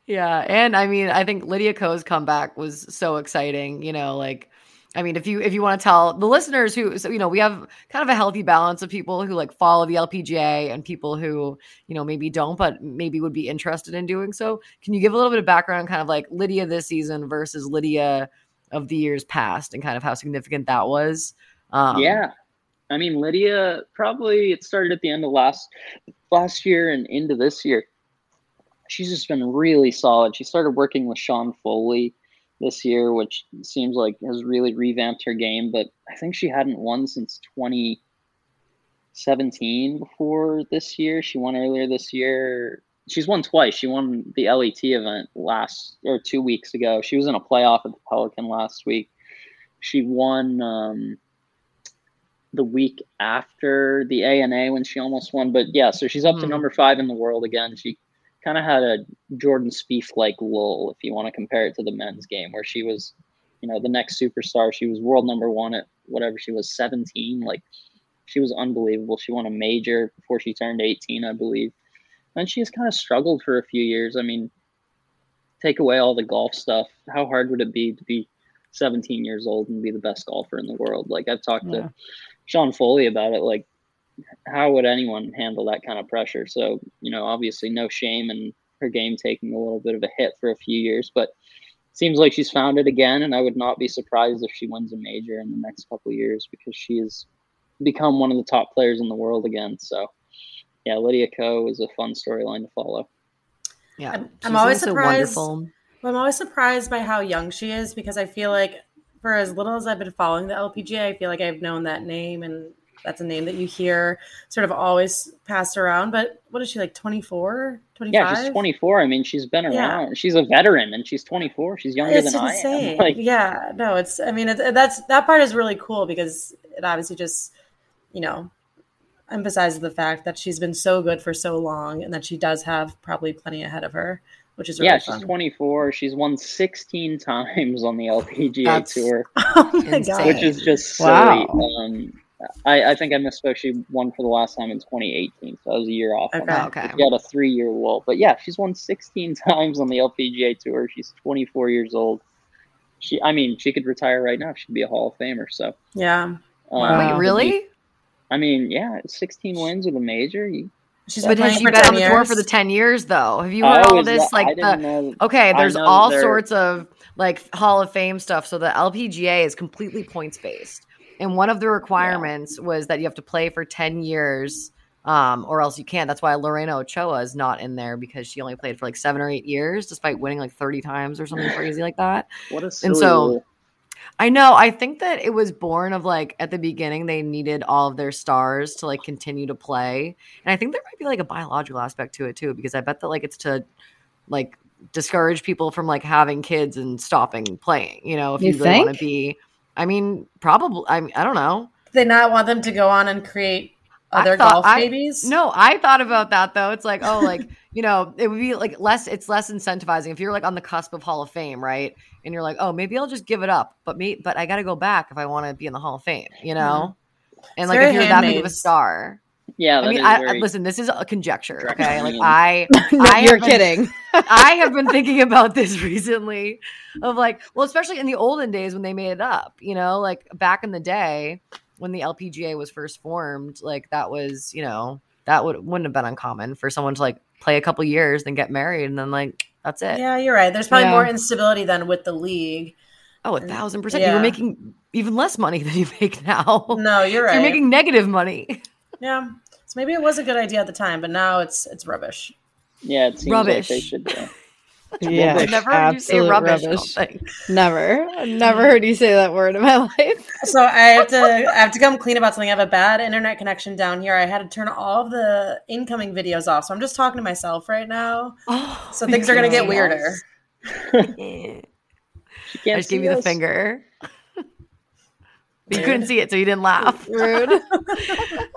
Yeah, and I mean, I think Lydia Ko's comeback was so exciting. You know, like, I mean, if you if you want to tell the listeners who, so you know, we have kind of a healthy balance of people who like follow the LPGA and people who you know maybe don't, but maybe would be interested in doing so. Can you give a little bit of background, kind of like Lydia this season versus Lydia of the years past, and kind of how significant that was? Um, yeah. I mean Lydia probably it started at the end of last last year and into this year. She's just been really solid. She started working with Sean Foley this year, which seems like has really revamped her game, but I think she hadn't won since 2017 before this year. She won earlier this year. She's won twice. She won the LET event last or two weeks ago. She was in a playoff at the Pelican last week. She won um, the week after the ANA when she almost won. But yeah, so she's up to Hmm. number five in the world again. She kind of had a Jordan Spieth like lull, if you want to compare it to the men's game, where she was, you know, the next superstar. She was world number one at whatever she was, 17. Like she was unbelievable. She won a major before she turned 18, I believe. And she's kind of struggled for a few years. I mean, take away all the golf stuff. How hard would it be to be 17 years old and be the best golfer in the world? Like I've talked Yeah. to Sean Foley about it. Like, how would anyone handle that kind of pressure? So, you know, obviously no shame in her game taking a little bit of a hit for a few years, but seems like she's found it again. And I would not be surprised if she wins a major in the next couple of years because she has become one of the top players in the world again. So, yeah, Lydia Ko is a fun storyline to follow. yeah. I'm- She I'm always seems surprised- wonderful. I'm always surprised by how young she is because I feel like for as little as I've been following the LPGA, I feel like I've known that name and that's a name that you hear sort of always passed around. But what is she like 24, 25? Yeah, she's 24. I mean, she's been Yeah. around. She's a veteran, and she's 24. She's younger It's than I insane. am. Like, yeah, no, it's. I mean, it, that's that part is really cool because it obviously just, you know, emphasizes the fact that she's been so good for so long and that she does have probably plenty ahead of her, which is really yeah, fun. she's 24. She's won 16 times on the LPGA That's tour, oh my insane. god! which is just silly. Wow. Um, I, I think I misspoke. She won for the last time in 2018, so I was a year off. on Okay. that. Okay. She had a three-year lull, but yeah, she's won 16 times on the LPGA tour. She's 24 years old. She, I mean, she could retire right now. She'd be a Hall of Famer. So, yeah, um, Wait, really? I mean, yeah, 16 wins with a major. You, she's But been has she been on the tour for the 10 years though? Have you heard Oh, all this? that- Like, the, know. okay, there's all sorts of like Hall of Fame stuff. So the LPGA is completely points based. And one of the requirements was that you have to play for 10 years um, or else you can't. That's why Lorena Ochoa is not in there because she only played for like seven or eight years despite winning like 30 times or something crazy like that. What a silly so- rule. I know. I think that it was born of like at the beginning they needed all of their stars to like continue to play, and I think there might be like a biological aspect to it too because I bet that like it's to like discourage people from like having kids and stopping playing. You know, if you, You really want to be. I mean, probably. I mean, I don't know. They not want them to go on and create other thought- golf I- babies? No, I thought about that though. It's like, oh, like, you know, it would be like less, it's less incentivizing if you're like on the cusp of Hall of Fame, right? And you're like, oh, maybe I'll just give it up. But me, but I got to go back if I want to be in the Hall of Fame, you know? Mm-hmm. And It's like, if you're that big of a star. Yeah, I mean, I, I very- listen, this is a conjecture, okay? Like. I, No, I you're have been- kidding. I have been thinking about this recently of like, well, especially in the olden days when they made it up, you know, like back in the day when the LPGA was first formed, like that was, you know, that would wouldn't have been uncommon for someone to like play a couple years, then get married, and then like that's it. Yeah, you're right. There's probably Yeah. more instability than with the league. Oh, a thousand percent. You Yeah. were making even less money than you make now. No, you're right. You're making negative money. Yeah. So maybe it was a good idea at the time, but now it's it's rubbish. yeah, it seems Rubbish. like they should. Uh, Yeah, I've never heard you say rubbish. I rubbish. don't. Never, never heard you say that word in my life. So I have to I have to come clean about something. I have a bad internet connection down here. I had to turn all of the incoming videos off. So I'm just talking to myself right now. Oh, So things are gonna get weirder. weirder. she I can't just gave see you the finger. You couldn't see it, so you didn't laugh. Rude.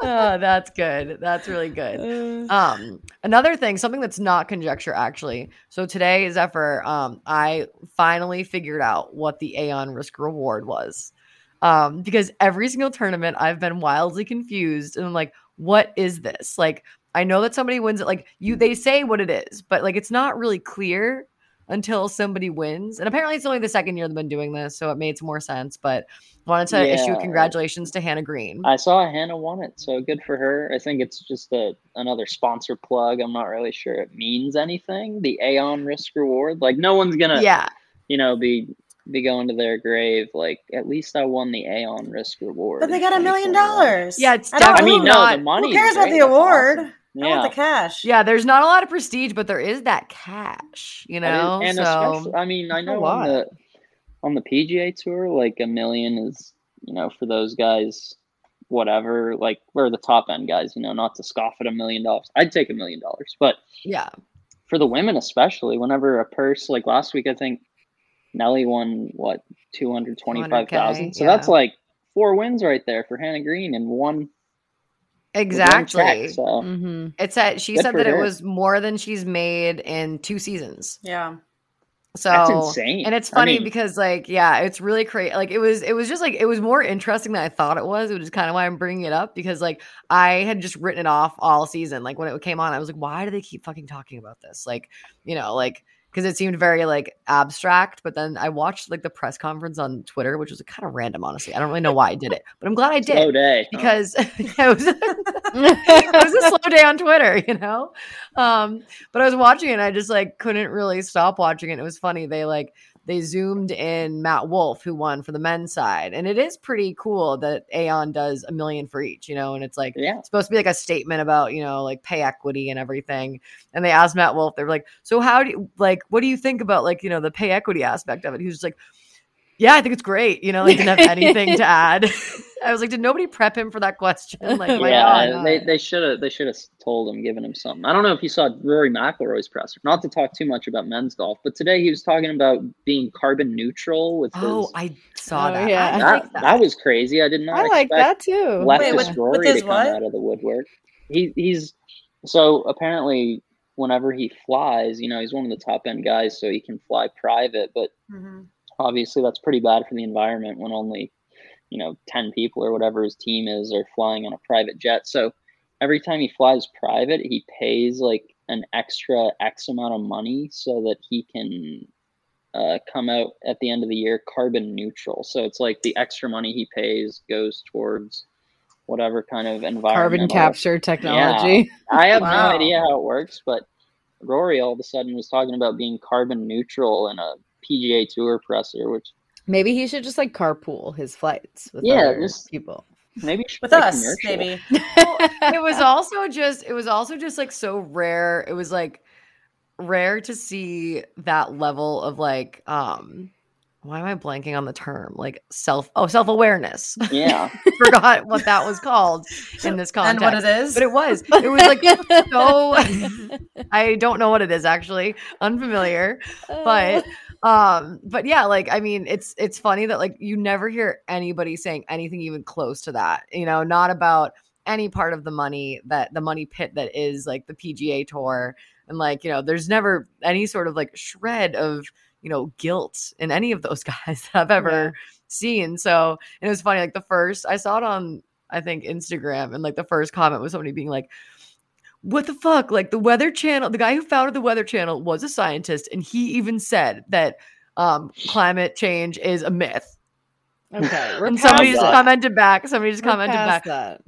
oh, that's good. That's really good. Uh, Um, another thing, something that's not conjecture actually. So today, Zephyr, um, I finally figured out what the Aon risk reward was. Um, because every single tournament I've been wildly confused and I'm like, what is this? Like, I know that somebody wins it. Like you, they say what it is, but like it's not really clear until somebody wins. And apparently, it's only the second year they've been doing this, so it made some more sense. But wanted to issue congratulations to Hannah Green. I saw Hannah won it, so good for her. I think it's just a another sponsor plug. I'm not really sure it means anything. The Aon risk reward, like no one's gonna, yeah, you know, be be going to their grave. Like at least I won the Aon risk reward. But they got a million dollars. Yeah, it's I I definitely mean, no, not- the money. Who cares about great. the award? awesome. I Yeah, want the cash. Yeah, there's not a lot of prestige, but there is that cash, you know. and so especially, I mean, I know on the on the PGA tour, like a million is, you know, for those guys, whatever. Like we're the top end guys, you know, not to scoff at a million dollars. I'd take a million dollars, but yeah, for the women especially, whenever a purse like last week, I think Nelly won what two hundred twenty five thousand. So yeah. that's like four wins right there for Hannah Green and one exactly. check, so mm-hmm. It said she Good said for that it was more than she's made in two seasons. Yeah. So that's insane. And it's I funny mean, because like yeah, it's really crazy. Like it was it was just like it was more interesting than I thought it was, which is kind of why I'm bringing it up because like I had just written it off all season. Like when it came on, I was like, why do they keep fucking talking about this? Like you know like because it seemed very like abstract. But then I watched like the press conference on Twitter, which was kind of random, honestly. I don't really know why I did it, but I'm glad I did slow day because yeah, it was it was a slow day on Twitter, you know. Um, but I was watching it, and I just like couldn't really stop watching it. It was funny. They like they zoomed in Matt Wolff, who won for the men's side, and it is pretty cool that Aon does a million for each, you know. And it's like yeah. it's supposed to be like a statement about you know like pay equity and everything. And they asked Matt Wolff, they were like, "So how do you like? What do you think about like you know the pay equity aspect of it?" He was just like. Yeah, I think it's great. You know, like didn't have anything to add. I was like, did nobody prep him for that question? Like, my yeah, God. they they should have they should have told him, given him something. I don't know if you saw Rory McIlroy's presser. Not to talk too much about men's golf, but today he was talking about being carbon neutral with his. Oh, I saw Oh, that. yeah. I that, like that. was crazy. I did not I like expect that too. leftist Wait, with- with Rory his to come what? out of the woodwork. He he's so apparently whenever he flies, you know, he's one of the top end guys, so he can fly private. But Mhm. obviously, that's pretty bad for the environment when only you know ten people or whatever his team is are flying on a private jet. So every time he flies private, he pays like an extra X amount of money so that he can uh, come out at the end of the year carbon neutral. So it's like the extra money he pays goes towards whatever kind of environment. Carbon capture technology. I have Wow. no idea how it works, but Rory all of a sudden was talking about being carbon neutral in a PGA Tour presser, which Maybe he should just like carpool his flights with Yeah, other just- people. maybe With us, commercial. maybe. it was also just it was also just like so rare. It was like rare to see that level of like um why am i blanking on the term? Like self oh self-awareness. Yeah, forgot what that was called in this context And context. what it is. but it was. It was like so i don't know what it is actually. Unfamiliar. But um but yeah like i mean it's it's funny that like you never hear anybody saying anything even close to that you know not about any part of the money that the money pit that is like the pga tour. And like you know there's never any sort of like shred of you know guilt in any of those guys that i've ever seen. So and it was funny like the first i saw it on i think instagram and like the first comment was somebody being like what the fuck? Like the Weather Channel, the guy who founded the Weather Channel was a scientist, and he even said that um, climate change is a myth. okay, we're And past somebody just commented back. Somebody just We're commented back. that.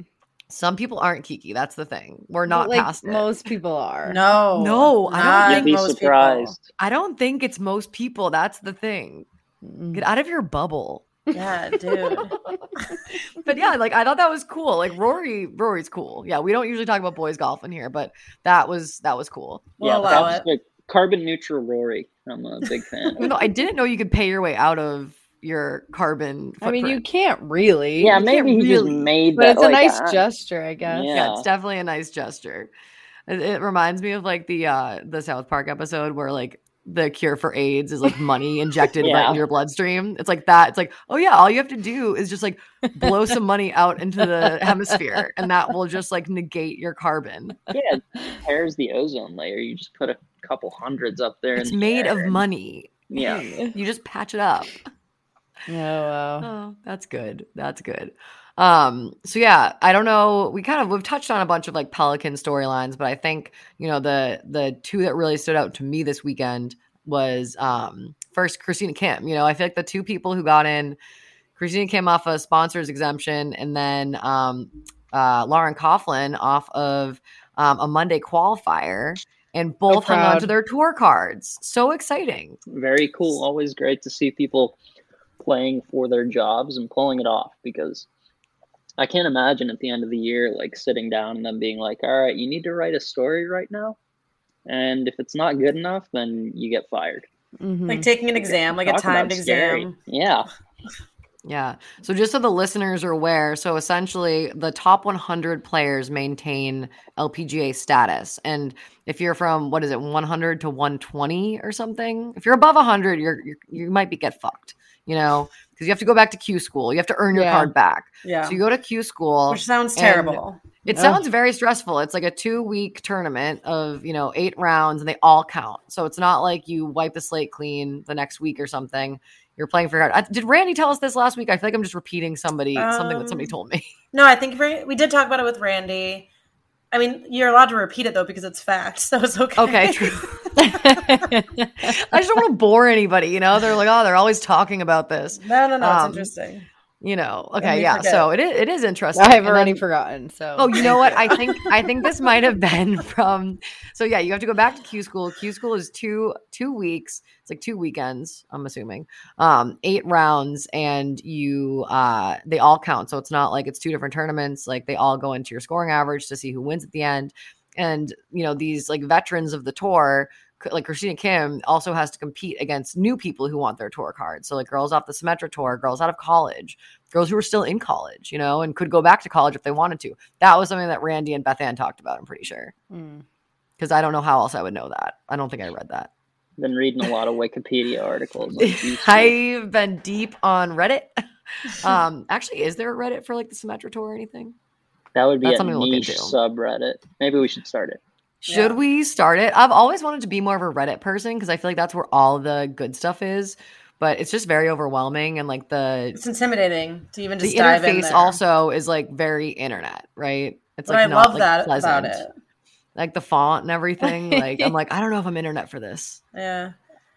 Some people aren't kiki. That's the thing. We're not like past it. most people are. no, No, I don't think- you'd be most people. surprised. I don't think it's most people. That's the thing. Get out of your bubble. Yeah, dude. But yeah, like I thought that was cool. Like Rory, Rory's cool. Yeah, we don't usually talk about boys golf in here, but that was that was cool. We'll yeah, allow that's it. the carbon neutral Rory. I'm a big fan. Even though I didn't know you could pay your way out of your carbon. I mean, you can't really. yeah, you maybe he just really- made but that. it's a like, nice uh, gesture, I guess. Yeah. yeah, it's definitely a nice gesture. It, it reminds me of like the uh the South Park episode where like the cure for AIDS is like money injected right Yeah. in your bloodstream. It's like that. It's like, oh yeah, all you have to do is just like blow some money out into the hemisphere, and that will just like negate your carbon. Yeah, it tears the ozone layer. You just put a couple hundreds up there. It's in the made of and- money. Yeah, You just patch it up. Oh wow. Oh, that's good. That's good. Um, so yeah, I don't know. We kind of we've touched on a bunch of like Pelican storylines, but I think, you know, the the two that really stood out to me this weekend was um first Christina Kim. You know, I feel like the two people who got in Christina Kim off a sponsors exemption and then um uh Lauren Coughlin off of um, a Monday qualifier and both hung on to their tour cards. So exciting. very cool. Always great to see people playing for their jobs and pulling it off because I can't imagine at the end of the year like sitting down and then being like, "All right, you need to write a story right now." And if it's not good enough, then you get fired. Mhm. Like taking an exam, like a Talk about timed exam. Yeah. Yeah. So just so the listeners are aware, so essentially the top 100 players maintain LPGA status. And if you're from what is it, 100 to 120 or something, if you're above 100, you're, you're you might be get fucked, you know, because you have to go back to Q school. You have to earn your Yeah. card back. Yeah. So you go to Q school. Which sounds terrible. It Oh. sounds very stressful. It's like a two week tournament of, you know, eight rounds and they all count. So it's not like you wipe the slate clean the next week or something. You're playing for your card. Did Randy tell us this last week? I feel like I'm just repeating somebody, something that somebody Um, told me. No, I think we did talk about it with Randy. I mean, you're allowed to repeat it though because it's fact, so it's okay. Okay, true. I just don't want to bore anybody, you know? They're like, oh, they're always talking about this. no, no, no. It's Um, interesting. You know. Okay, yeah. forget. So it is it is interesting. I have already then- forgotten. So Oh, you know what? I think I think this might have been from. So yeah, you have to go back to Q school. Q school is two two weeks. It's like two weekends. I'm assuming, um, eight rounds, and you uh, they all count. So it's not like it's two different tournaments. Like they all go into your scoring average to see who wins at the end. And you know these like veterans of the tour like Christina Kim also has to compete against new people who want their tour card. So like girls off the Symetra tour, girls out of college, girls who are still in college, you know, and could go back to college if they wanted to. That was something that Randy and Beth Ann talked about, I'm pretty sure. Because I don't know how else I would know that. I don't think I read that. Been reading a lot of Wikipedia articles. on I've been deep on Reddit. um, actually, is there a Reddit for like the Symetra tour or anything? that would be that's a something to look niche subreddit. Maybe we should start it. Should Yeah. we start it? I've always wanted to be more of a Reddit person because I feel like that's where all the good stuff is. But it's just very overwhelming and like the It's intimidating to even just the dive in interface there. also is like very internet, right? It's But like I not, love like, that pleasant. about it. Like the font and everything. Like I'm like, I don't know if I'm internet for this. Yeah.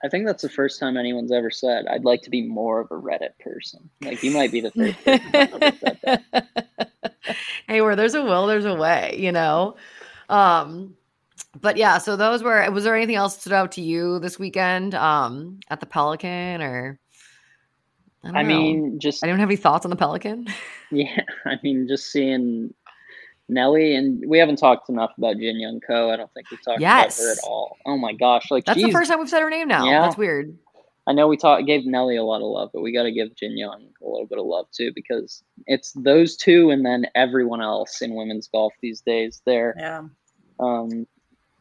I think that's the first time anyone's ever said I'd like to be more of a Reddit person. Like you might be the first person that ever said that. hey, where there's a will, there's a way, you know? Um, but yeah, so those were was there anything else that stood out to you this weekend um at the Pelican or I, don't I know. mean, just I don't have any thoughts on the Pelican. yeah. I mean, just seeing Nelly and we haven't talked enough about Jin Young Ko. I don't think we've talked Yes. about her at all. Oh my gosh, like That's the first time we've said her name now. Yeah. That's weird. I know we talked gave Nelly a lot of love, but we got to give Jin Young a little bit of love too because it's those two and then everyone else in women's golf these days. They're Yeah. um,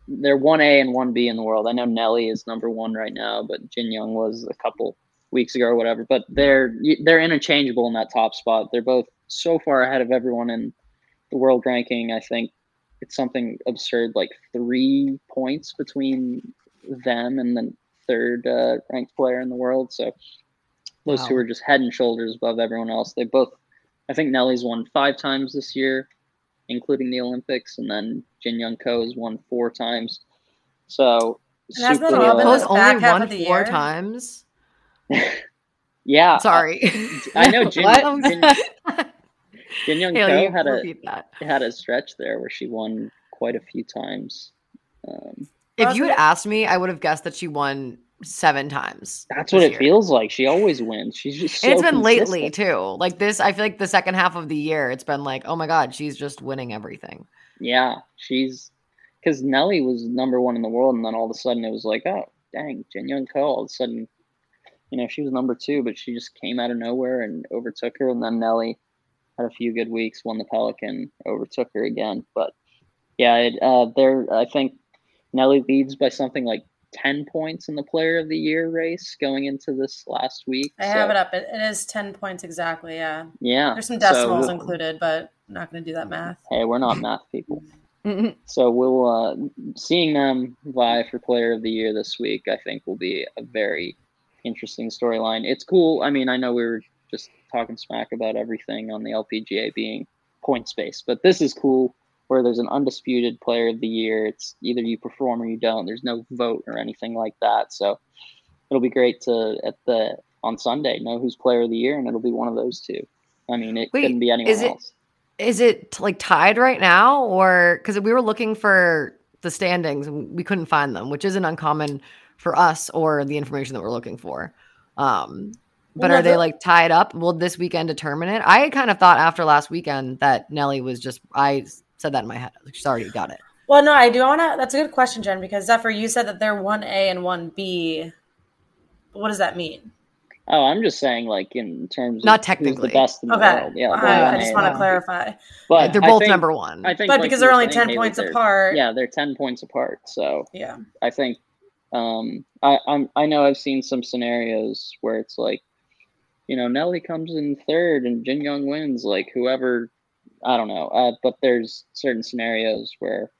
they're one A and one B in the world. I know Nelly is number one right now, but Jin Young was a couple weeks ago or whatever. But they're they're interchangeable in that top spot. They're both so far ahead of everyone in the world ranking. I think it's something absurd, like three points between them and the third uh, ranked player in the world. So those two are just head and shoulders above everyone else. They both, I think Nelly's won five times this year, including the Olympics, and then Jin Young Ko has won four times. So And hasn't all been uh, the only back half won of the four year? times. yeah, Sorry. I know Jin, What? Jin, Jin Young Haley, Ko had a that. had a stretch there where she won quite a few times. Um, If you had asked me, I would have guessed that she won seven times. that's what it year. feels like. She always wins. She's just so and it's been lately too. Like this, I feel like the second half of the year, it's been like, oh my god, she's just winning everything. Yeah, she's because Nelly was number one in the world, and then all of a sudden it was like, oh dang, Jin Young Ko. All of a sudden, you know, she was number two, but she just came out of nowhere and overtook her. And then Nelly had a few good weeks, won the Pelican, overtook her again. But yeah, it, uh, there I think Nelly leads by something like ten points in the Player of the Year race going into this last week. I have it up. It, it is 10 points exactly. Yeah. Yeah, There's some decimals we'll- included, but I'm not going to do that math. Hey, we're not math people. Mhm. So we'll uh, seeing them vie for Player of the Year this week. I think will be a very interesting storyline. It's cool. I mean, I know we were just talking smack about everything on the LPGA being points based, but this is cool. Where there's an undisputed Player of the Year. It's either you perform or you don't. There's no vote or anything like that. So it'll be great to at the on Sunday know who's Player of the Year, and it'll be one of those two. I mean, it Wait, couldn't be anyone is it- else. Is it like tied right now, or because we were looking for the standings and we couldn't find them, which isn't uncommon for us or the information that we're looking for. Um, but Well, are they the- like tied up? Will this weekend determine it? I kind of thought after last weekend that Nelly was just. I said that in my head. Like she's already got it. Well, no, I do want to. That's a good question, Jen, because Zephyr, you said that they're 1A and 1B. What does that mean? Oh, I'm just saying, like in terms Not of technically. who's the best in the Okay. world. Yeah, I, I just want to clarify. But They're both think- number one. I think, But like because they're only 10 Haley, points apart. Yeah, they're ten points apart. So Yeah. I think um, I, I'm I know I've seen some scenarios where it's like, you know, Nelly comes in third and Jin Young wins. Like whoever, I don't know. Uh, but there's certain scenarios where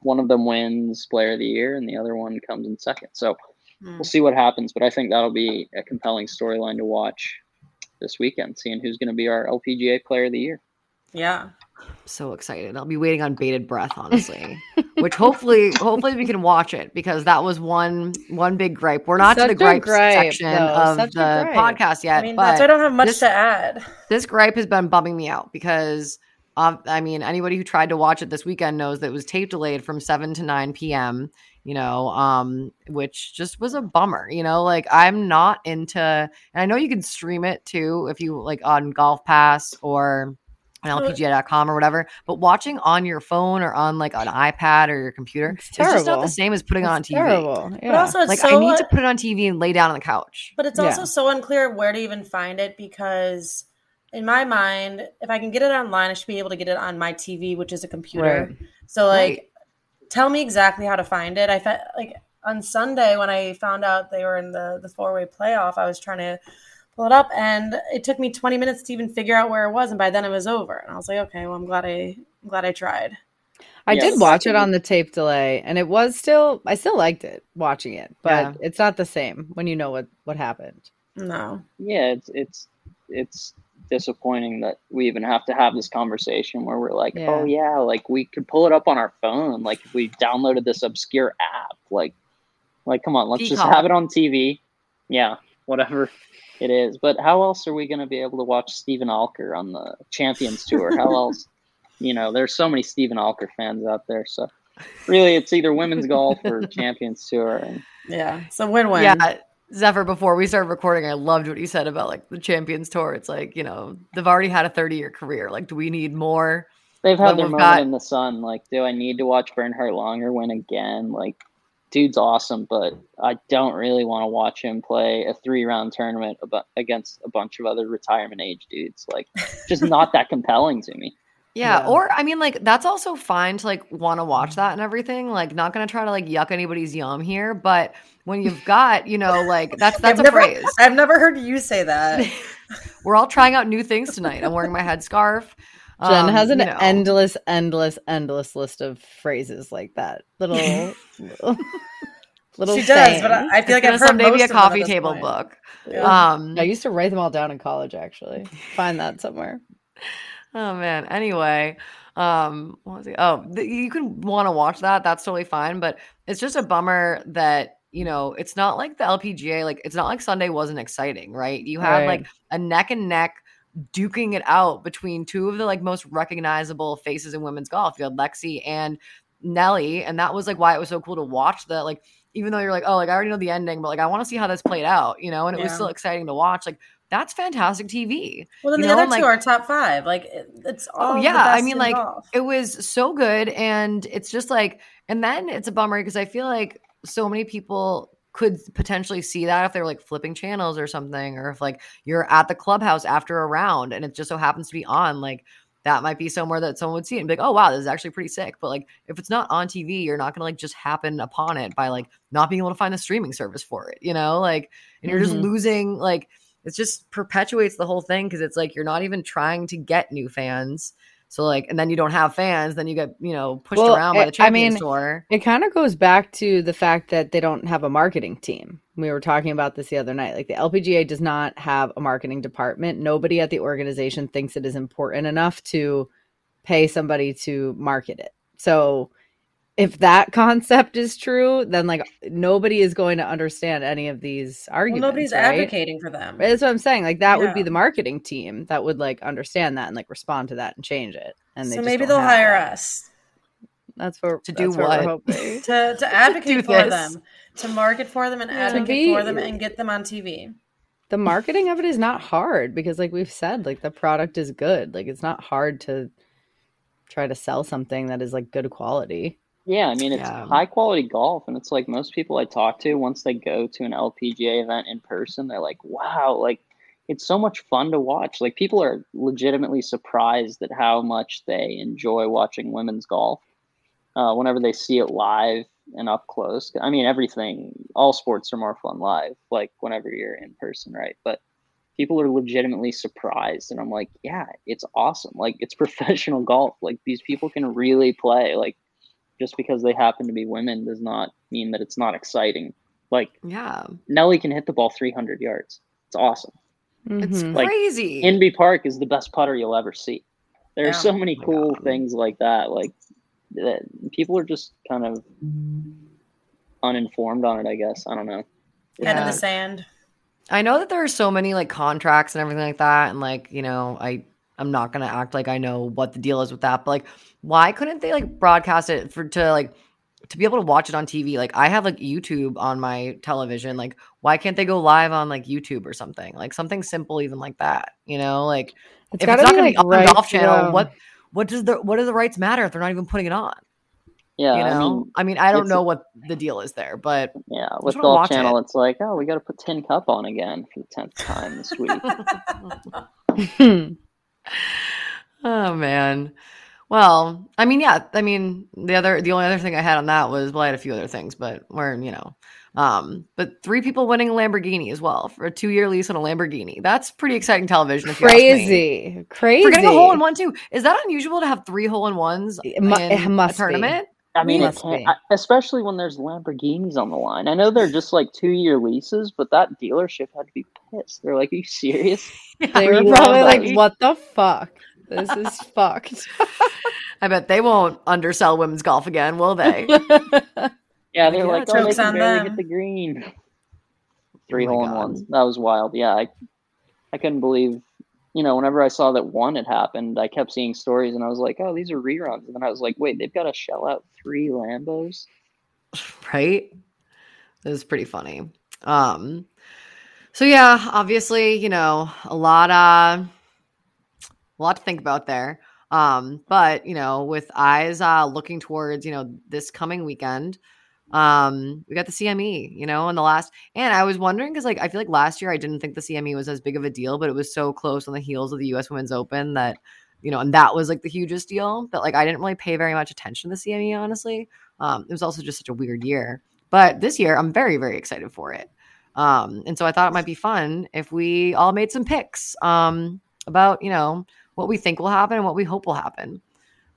one of them wins Player of the Year and the other one comes in second. So Hmm. we'll see what happens. But I think that'll be a compelling storyline to watch this weekend, seeing who's going to be our LPGA Player of the Year. Yeah. so excited. I'll be waiting on bated breath, honestly. Which hopefully, hopefully we can watch it because that was one one big gripe. We're not Such to the gripe, gripe, section though. of Such the podcast yet, I mean, but that's I don't have much this- to add. this gripe has been bumming me out because um, I mean, anybody who tried to watch it this weekend knows that it was tape delayed from 7 to 9 p.m., you know, um, which just was a bummer, you know, like I'm not into, and I know you can stream it too if you like on Golf Pass or on lpga.com or whatever but watching on your phone or on like an ipad or your computer It's it's just not the same as putting it on tv Terrible. But also, it's like so i need to put it on tv and lay down on the couch But it's Yeah. also so unclear where to even find it because, in my mind, if I can get it online, I should be able to get it on my TV, which is a computer. Right. So, like, Right. tell me exactly how to find it. I felt like on Sunday when I found out they were in the the four way playoff, I was trying to pull it up, and it took me twenty minutes to even figure out where it was, and by then it was over. And I was like, okay, well, I'm glad I I'm glad I tried. I Yes. did watch it on the tape delay, and it was still. I still liked it watching it, but Yeah. it's not the same when you know what what happened. No, yeah, it's it's it's disappointing that we even have to have this conversation where we're like, oh, Yeah. oh yeah, like we could pull it up on our phone, like if we downloaded this obscure app, like like come on, let's just have it on TV. Yeah, whatever it is. But how else are we going to be able to watch Steven Alker on the Champions Tour? How else? You know, there's so many Steven Alker fans out there. So really, it's either women's golf or Champions Tour. And yeah, so win win. yeah zephyr before we started recording i loved what you said about like the champions tour it's like you know they've already had a 30 year career like do we need more They've had their moment got- in the sun. Like, do I need to watch Bernhard Langer win again? Like, dude's awesome, but I don't really want to watch him play a three round tournament abo- against a bunch of other retirement age dudes. Like, just not that compelling to me. Yeah, Yeah. or I mean, like that's also fine to like want to watch that and everything. Like, not gonna try to like yuck anybody's yum here, but when you've got, you know, like that's that's I've a never, phrase. I've never heard you say that. We're all trying out new things tonight. I'm wearing my headscarf. Jen Um, has an you know. endless, endless, endless list of phrases like that. Little, little, little she does, but. I, I feel like I've heard maybe most a of them coffee table point. book. Yeah. Um, I used to write them all down in college. Actually, find that somewhere. Oh man. Anyway, um, what was it? Oh, th- you can want to watch that. That's totally fine. But it's just a bummer that you know it's not like the LPGA. Like it's not like Sunday wasn't exciting, right? You had Right. like a neck and neck duking it out between two of the like most recognizable faces in women's golf. You had Lexi and Nelly, and that was like why it was so cool to watch that. like. Even though you're like, oh, like I already know the ending, but like I want to see how this played out, you know, and it was still exciting to watch. Like that's fantastic TV. Well, then You the know, other like- two are top five. Like it's all. Oh, yeah, I mean, like, it was so good and it's just like and then it's a bummer because i feel like so many people could potentially see that if they were like flipping channels or something or if like you're at the clubhouse after a round and it just so happens to be on like that might be somewhere that someone would see it and be like oh wow this is actually pretty sick but like if it's not on tv you're not gonna like just happen upon it by like not being able to find the streaming service for it you know like and you're just Mhm. losing like it just perpetuates the whole thing because it's like you're not even trying to get new fans so like, and then you don't have fans, then you get you know pushed Well, around by the I mean. It kind of goes back to the fact that they don't have a marketing team. We were talking about this the other night. Like the LPGA does not have a marketing department. Nobody at the organization thinks it is important enough to pay somebody to market it. So if that concept is true, then like nobody is going to understand any of these Well, arguments. nobody's right? advocating for them. That's what I'm saying. Like that would be the marketing team that would like understand that and like respond to that and change it. And they so maybe they'll hire that. us That's what To do that's what what? we're to to advocate for this. them, to market for them and To advocate be- for them and get them on TV. the marketing of it is not hard because like we've said like the product is good like it's not hard to try to sell something that is like good quality Yeah, I mean it's Yeah. high quality golf, and it's like most people I talk to once they go to an LPGA event in person, they're like, "Wow, like it's so much fun to watch." Like people are legitimately surprised at how much they enjoy watching women's golf uh, whenever they see it live and up close. I mean, everything, all sports are more fun live, like whenever you're in person, right? But people are legitimately surprised, and I'm like, "Yeah, it's awesome! Like it's professional golf. Like these people can really play. Like." Just because they happen to be women does not mean that it's not exciting. Like Yeah, Nelly can hit the ball 300 yards. It's awesome. it's Mhm. Like, crazy. Inbee Park is the best putter you'll ever see. There are Yeah. so many Oh cool God. things like that. Like that people are just kind of uninformed on it. I guess I don't know. Head in the sand. I know that there are so many like contracts and everything like that, and like you know, I I'm not gonna act like I know what the deal is with that, but like, why couldn't they like broadcast it for to like to be able to watch it on TV? Like, I have like YouTube on my television. Like, why can't they go live on like YouTube or something? Like something simple, even like that. You know, like It's if it's not going to be on right Golf Channel, what what does the what do the rights matter if they're not even putting it on? Yeah, you know, I mean, I, mean, I don't know what the deal is there, but yeah, with Golf Channel, it. it's like, oh, we got to put Tin Cup on again for the tenth time this week. oh man. Well, I mean, yeah, I mean, the other, the only other thing I had on that was, well, I had a few other things, but we're, you know, um, but three people winning a Lamborghini as well for a two year lease on a Lamborghini. That's pretty exciting television. crazy, crazy. For getting a hole in one too. Is that unusual to have three hole in ones it, mu- it must a tournament? Be. I mean, it eh, especially when there's Lamborghinis on the line. I know they're just like two year leases, but that dealership had to be pissed. They're like, "Are you serious?" they were probably like, "What the fuck? This is fucked." I bet they won't undersell women's golf again, will they? Yeah, they're like, oh, they can barely get the green. Three oh hole in ones. That was wild. Yeah, I, I couldn't believe. You know, whenever I saw that one had happened, I kept seeing stories, and I was like, "Oh, these are reruns." And then I was like, "Wait, they've got to shell out three Lambos." Right. It was pretty funny. Um. So yeah, obviously, you know, a lot uh a lot to think about there. Um, but you know, with eyes uh looking towards, you know, this coming weekend, um we got the cme you know in the last and i was wondering because like i feel like last year i didn't think the cme was as big of a deal but it was so close on the heels of the us women's open that you know and that was like the hugest deal that like i didn't really pay very much attention to the cme honestly. Um it was also just such a weird year but this year i'm very very excited for it. Um and so i thought it might be fun if we all made some picks um about you know what we think will happen and what we hope will happen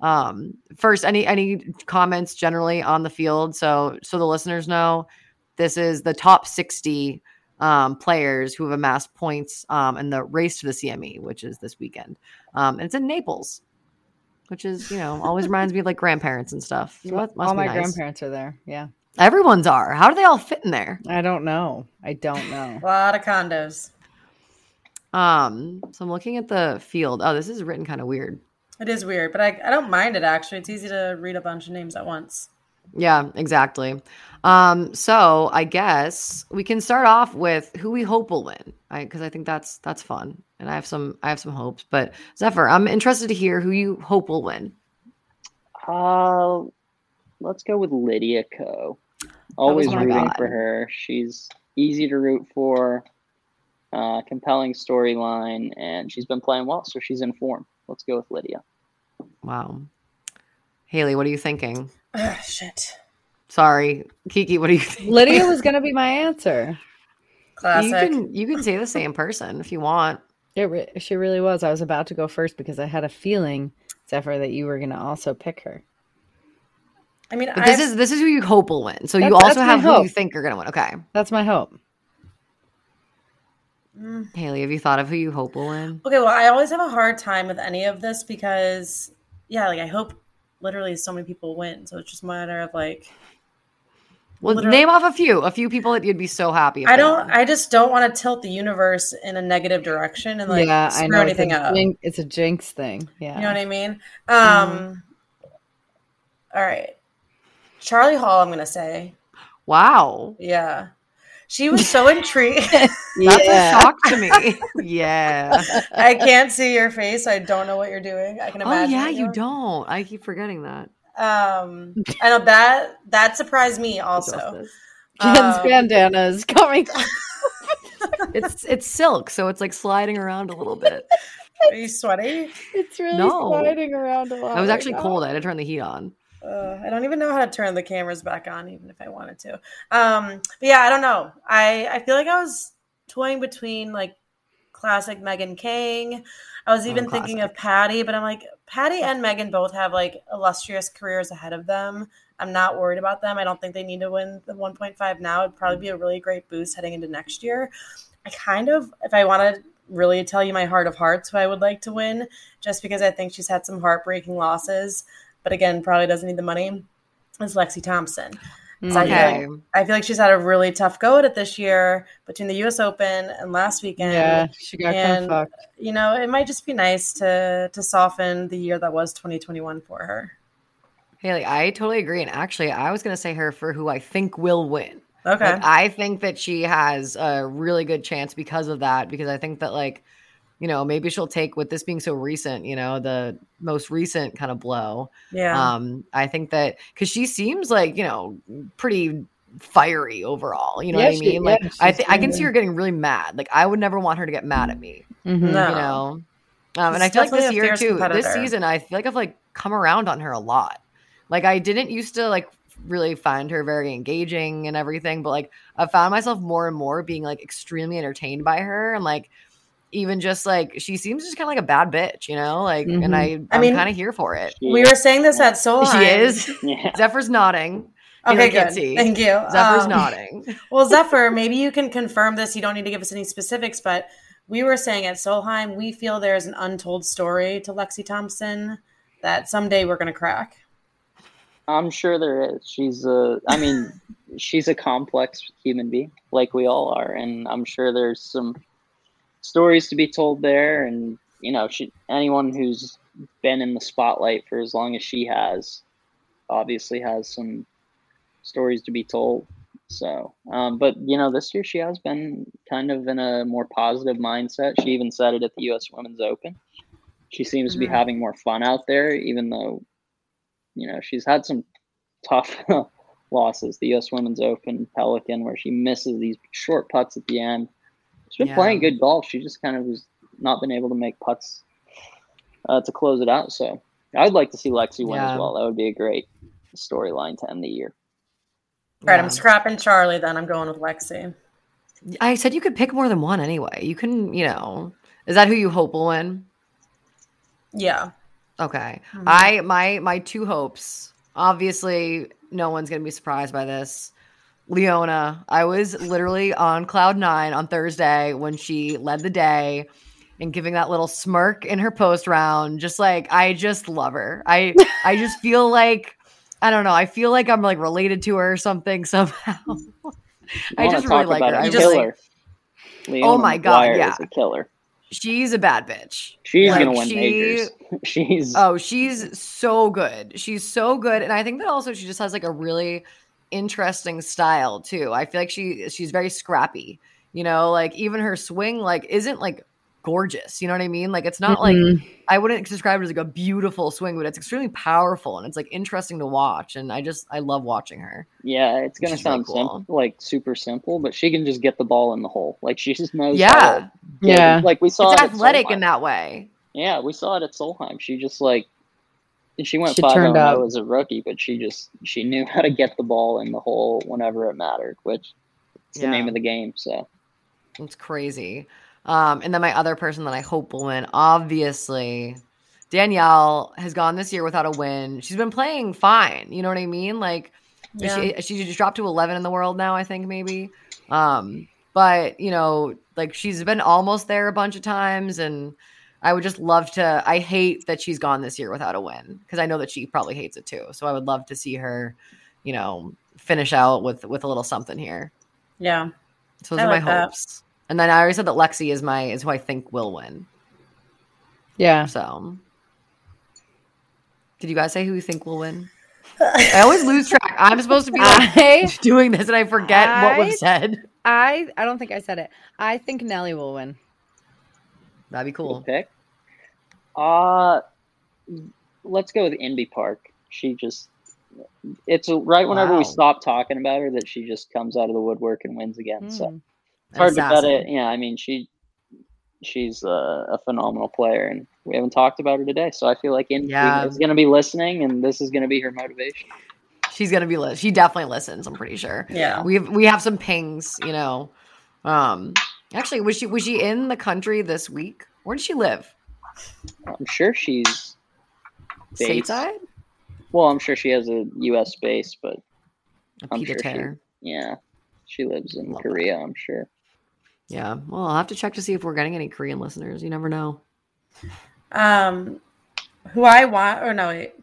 um, first, any any comments generally on the field? So so the listeners know this is the top 60 um, players who have amassed points um, in the race to the CME, which is this weekend. Um, and it's in Naples, which is, you know, always reminds me of like grandparents and stuff. So all my nice. grandparents are there. Yeah. Everyone's are. How do they all fit in there? I don't know. I don't know. A lot of condos. Um, so I'm looking at the field. Oh, this is written kind of weird. It is weird, but I, I don't mind it actually. It's easy to read a bunch of names at once. Yeah, exactly. Um, so I guess we can start off with who we hope will win, because I, I think that's that's fun, and I have some I have some hopes. But Zephyr, I'm interested to hear who you hope will win. Uh, let's go with Lydia Ko. Always rooting God. for her. She's easy to root for. Uh, compelling storyline, and she's been playing well, so she's in form. Let's go with Lydia. Wow. Haley, what are you thinking? Oh, shit. Sorry, Kiki. What are you thinking? Lydia was going to be my answer. Classic. You can you can say the same person if you want. It re- she really was. I was about to go first because I had a feeling, Zephyr, that you were going to also pick her. I mean, this is this is who you hope will win. So you also have who you think you're going to win. Okay, that's my hope. Mm. Haley, have you thought of who you hope will win? Okay, well, I always have a hard time with any of this because, yeah, like I hope literally so many people win. So it's just a matter of like. Well, name off a few, a few people that you'd be so happy. I don't. I just don't want to tilt the universe in a negative direction and like yeah, screw I know. anything it's up. Jinx, it's a jinx thing. Yeah, you know what I mean. Um, mm all right, Charley Hull. I'm gonna say. Wow. Yeah. She was so intrigued. That's yeah. a shock to me. yeah. I can't see your face. I don't know what you're doing. I can imagine. Oh yeah, you don't. I keep forgetting that. Um, I know that that surprised me also. Jen's um, bandana is coming. it's it's silk, so it's like sliding around a little bit. Are you sweaty? It's really no. sliding around a lot. I was actually right cold. I had to turn the heat on. Uh, I don't even know how to turn the cameras back on, even if I wanted to. Um, but yeah, I don't know. I I feel like I was toying between like classic Megan Khang. I was even oh, thinking of Patty, but I'm like Patty and Megan both have like illustrious careers ahead of them. I'm not worried about them. I don't think they need to win the 1.5 now. It'd probably be a really great boost heading into next year. I kind of, if I want to really tell you my heart of hearts, who I would like to win, just because I think she's had some heartbreaking losses but again, probably doesn't need the money, is Lexi Thompson. So okay. I feel, like, I feel, like, she's had a really tough go at it this year between the U.S. Open and last weekend. Yeah, she got and, fucked. You know, it might just be nice to to soften the year that was 2021 for her. Haley, I totally agree. And actually, I was going to say her for who I think will win. Okay. Like, I think that she has a really good chance because of that. Because I think that like you know, maybe she'll take with this being so recent, you know, the most recent kind of blow. Yeah. Um, I think that because she seems like, you know, pretty fiery overall. You know Yeah, what I she- mean? Like yeah, I think I can see her getting really mad. Like I would never want her to get mad at me. Mhm. No. You know? Um, and I feel like this year too, this season, I feel like I've like come around on her a lot. Like I didn't used to like really find her very engaging and everything, but like I found myself more and more being like extremely entertained by her and like even just like she seems just kind of like a bad bitch, you know? Like Mhm. and I I I'm mean, kind of here for it. we were saying this at Solheim. She is. Yeah. Zephyr's nodding. You Okay, know, good. see. Thank you. Zephyr's Um, nodding. Well, Zephyr, maybe you can confirm this. You don't need to give us any specifics, but we were saying at Solheim, we feel there's an untold story to Lexi Thompson that someday we're going to crack. I'm sure there is. She's a, I mean, she's a complex human being, like we all are, and I'm sure there's some stories to be told there. And you know, she, anyone who's been in the spotlight for as long as she has, obviously has some stories to be told. So, um, but you know, this year she has been kind of in a more positive mindset. She even said it at the U.S. Women's Open. She seems to be Mhm. having more fun out there, even though you know she's had some tough losses. The U.S. Women's Open, Pelican, where she misses these short putts at the end. She's been Yeah. playing good golf. She just kind of has not been able to make putts uh, to close it out. So I'd like to see Lexi win Yeah. as well. That would be a great storyline to end the year. All right, Yeah. I'm scrapping Charley then. I'm going with Lexi. I said you could pick more than one anyway. You can, you know. Is that who you hope will win? Yeah. Okay. Mhm. I my my two hopes. Obviously, no one's gonna be surprised by this. Leona, I was literally on cloud nine on Thursday when she led the day and giving that little smirk in her post round. Just like I just love her. I I just feel like I don't know. I feel like I'm like related to her or something somehow. I just really like about her. a I just killer. Leona Oh my God, Maguire yeah. is a killer. she's a bad bitch. She's Like, gonna win she- majors. She's Oh, she's so good. She's so good, and I think that also she just has like a really interesting style too. I feel like she she's very scrappy. You know, like even her swing like isn't like gorgeous. You know what I mean? Like it's not like Mhm. I wouldn't describe it as like a beautiful swing, but it's extremely powerful and it's like interesting to watch. And I just I love watching her. yeah, it's gonna She's really sound cool. simple, like super simple, but she can just get the ball in the hole. Like she just knows. Yeah. how to Yeah. like we saw. It's it athletic Solheim. in that way. Yeah, we saw it at Solheim. She just like and she went She five turned zero up. as a rookie, but she just she knew how to get the ball in the hole whenever it mattered, which is the name of the game. So It's crazy. Um, and then my other person that I hope will win, obviously, Danielle has gone this year without a win. She's been playing fine. You know what I mean? Like Yeah. she she just dropped to eleven in the world now, I think maybe. Um, but you know, like she's been almost there a bunch of times, and I would just love to. I hate that she's gone this year without a win because I know that she probably hates it too. So I would love to see her, you know, finish out with with a little something here. Yeah. So those I are my that. hopes. And then I already said that Lexi is my is who I think will win. Yeah. So did you guys say who you think will win? I always lose track. I'm supposed to be like I, doing this and I forget what I- we've said. I, I don't think I said it. I think Nelly will win. That'd be good cool. pick. Uh let's go with Inbee Park. She just it's right whenever Wow. we stop talking about her that she just comes out of the woodwork and wins again. So Mm. it's hard to bet it. Yeah, I mean she she's a, a phenomenal player, and we haven't talked about her today. So I feel like Inbee Yeah. is going to be listening, and this is going to be her motivation. She's gonna be li- she definitely listens, I'm pretty sure. Yeah. We have we have some pings, you know. Um actually was she was she in the country this week? Where did she live? I'm sure she's based- Stateside? Well, I'm sure she has a U.S. base, but A I'm pita sure she- yeah, she lives in Love that. Korea. I'm sure. Yeah. Well, I'll have to check to see if we're getting any Korean listeners. You never know. Um, who I want, or no, wait,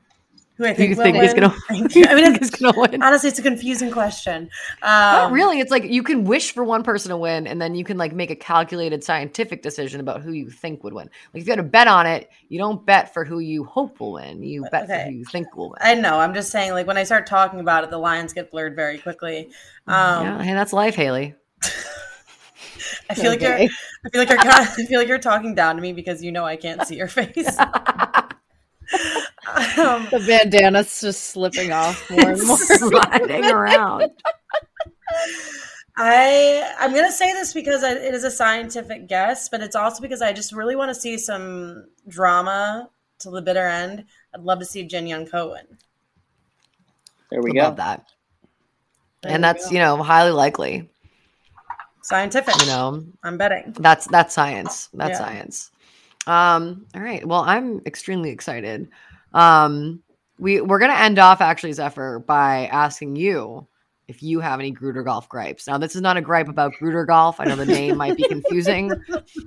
who I think, you think is win. gonna- I mean, it's, gonna win? honestly, it's a confusing question. Um, Not really. It's like you can wish for one person to win, and then you can like make a calculated scientific decision about who you think would win. Like if you had to bet on it, you don't bet for who you hope will win. You bet for who you think will win. I know. I'm just saying, like when I start talking about it, the lines get blurred very quickly. Um, yeah, hey, that's life, Haley. I feel okay. like you're. I feel like you're. I feel like you're talking down to me because you know I can't see your face. Um, the bandana's just slipping off more and more, sliding around. I I'm gonna say this because it is a scientific guess, but it's also because I just really want to see some drama to the bitter end. I'd love to see Jin Young Ko win. There we I go. Love that. There and that's go. you know highly likely. Scientific. You know, I'm betting. That's that's science. That's yeah. science. Um. All right. Well, I'm extremely excited. Um. We we're gonna end off actually, Zephyr, by asking you if you have any Gruder Golf gripes. Now, this is not a gripe about Gruder Golf. I know the name might be confusing,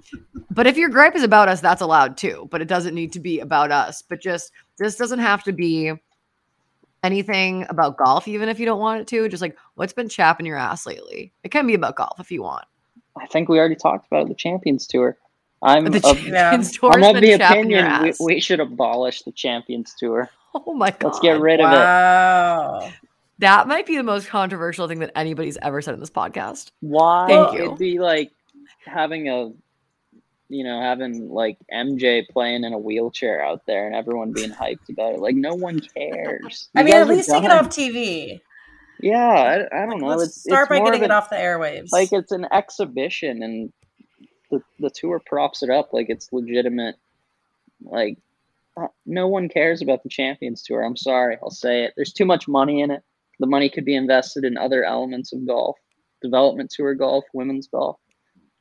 but if your gripe is about us, that's allowed too. But it doesn't need to be about us. But just this doesn't have to be anything about golf, even if you don't want it to. Just like what's been chapping your ass lately. It can be about golf if you want. I think we already talked about the Champions Tour. I'm the Champions of, Tour. I'm of the opinion we, we, should abolish the Champions Tour. Oh my god! Let's get rid wow. of it. That might be the most controversial thing that anybody's ever said in this podcast. Why? Thank you. It'd be like having a, you know, having like MJ playing in a wheelchair out there and everyone being hyped about it. Like no one cares. I mean, at least take it off TV. Yeah, I, I don't know. Let's it's, start it's by getting it off the airwaves. Like it's an exhibition, and the the tour props it up like it's legitimate. Like uh, no one cares about the Champions Tour. I'm sorry, I'll say it. There's too much money in it. The money could be invested in other elements of golf, development tour golf, women's golf.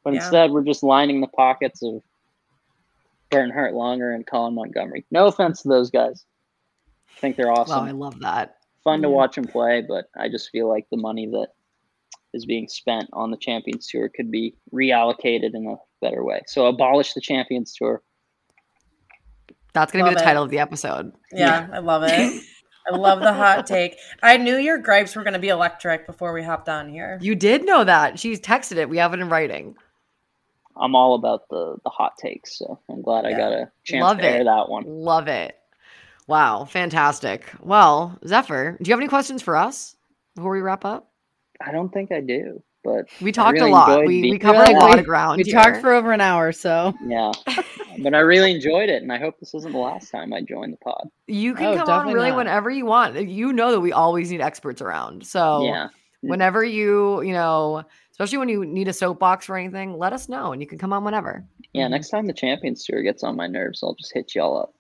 But yeah. instead, we're just lining the pockets of Bernhard Langer and Colin Montgomerie. No offense to those guys. I think they're awesome. Wow, I love that. Fun to watch them play, but I just feel like the money that is being spent on the Champions Tour could be reallocated in a better way. So abolish the Champions Tour. That's going to be the it. title of the episode. Yeah, I love it. I love the hot take. I knew your gripes were going to be electric before we hopped on here. You did know that. She's texted it. We have it in writing. I'm all about the the hot takes, so I'm glad yeah. I got a chance Love to it. air that one. Love it. Wow, fantastic. Well, Zephyr, do you have any questions for us before we wrap up? I don't think I do but we talked really a lot. We, we covered a lot of ground. We here. talked for over an hour, so yeah. but I really enjoyed it, and I hope this isn't the last time I join the pod. You can oh, come on really not. whenever you want. You know that we always need experts around, so yeah. Whenever you you know, especially when you need a soapbox or anything, let us know, and you can come on whenever. Yeah, next time the Champions Tour gets on my nerves, I'll just hit y'all up.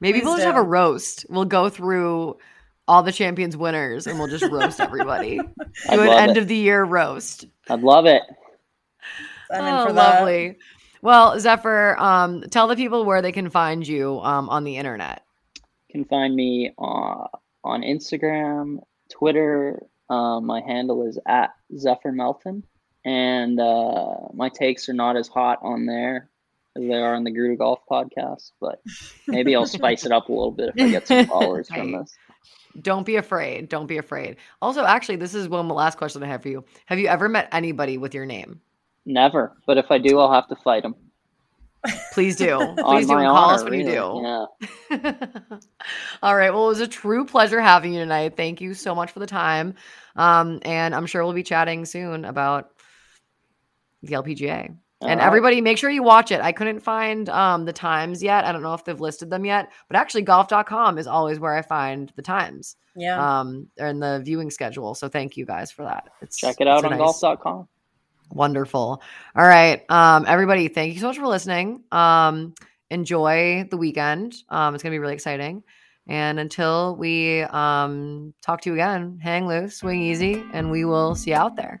Maybe Please we'll do. just have a roast. We'll go through all the champions winners and we'll just roast everybody. Do an end it. of the year roast. I'd love it. I'm oh, lovely. Well, Zephyr, um, tell the people where they can find you um, on the internet. You can find me uh, on Instagram, Twitter. Uh, my handle is at Zephyr Melton. And uh, my takes are not as hot on there as they are on the Gruder Golf podcast, but maybe I'll spice it up a little bit if I get some followers from this. Don't be afraid. Don't be afraid. Also, actually, this is one last question I have for you. Have you ever met anybody with your name? Never. But if I do, I'll have to fight them. Please do. Please do. Call honor, us when really. you do. Yeah. All right. Well, it was a true pleasure having you tonight. Thank you so much for the time. Um, and I'm sure we'll be chatting soon about the LPGA and everybody make sure you watch it. I couldn't find um, the times yet. I don't know if they've listed them yet, but actually golf.com is always where I find the times. Yeah. Um, and the viewing schedule. So thank you guys for that. It's, Check it out on nice, golf.com. Wonderful. All right. Um, everybody, thank you so much for listening. Um, enjoy the weekend. Um, it's going to be really exciting. And until we um, talk to you again, hang loose, swing easy, and we will see you out there.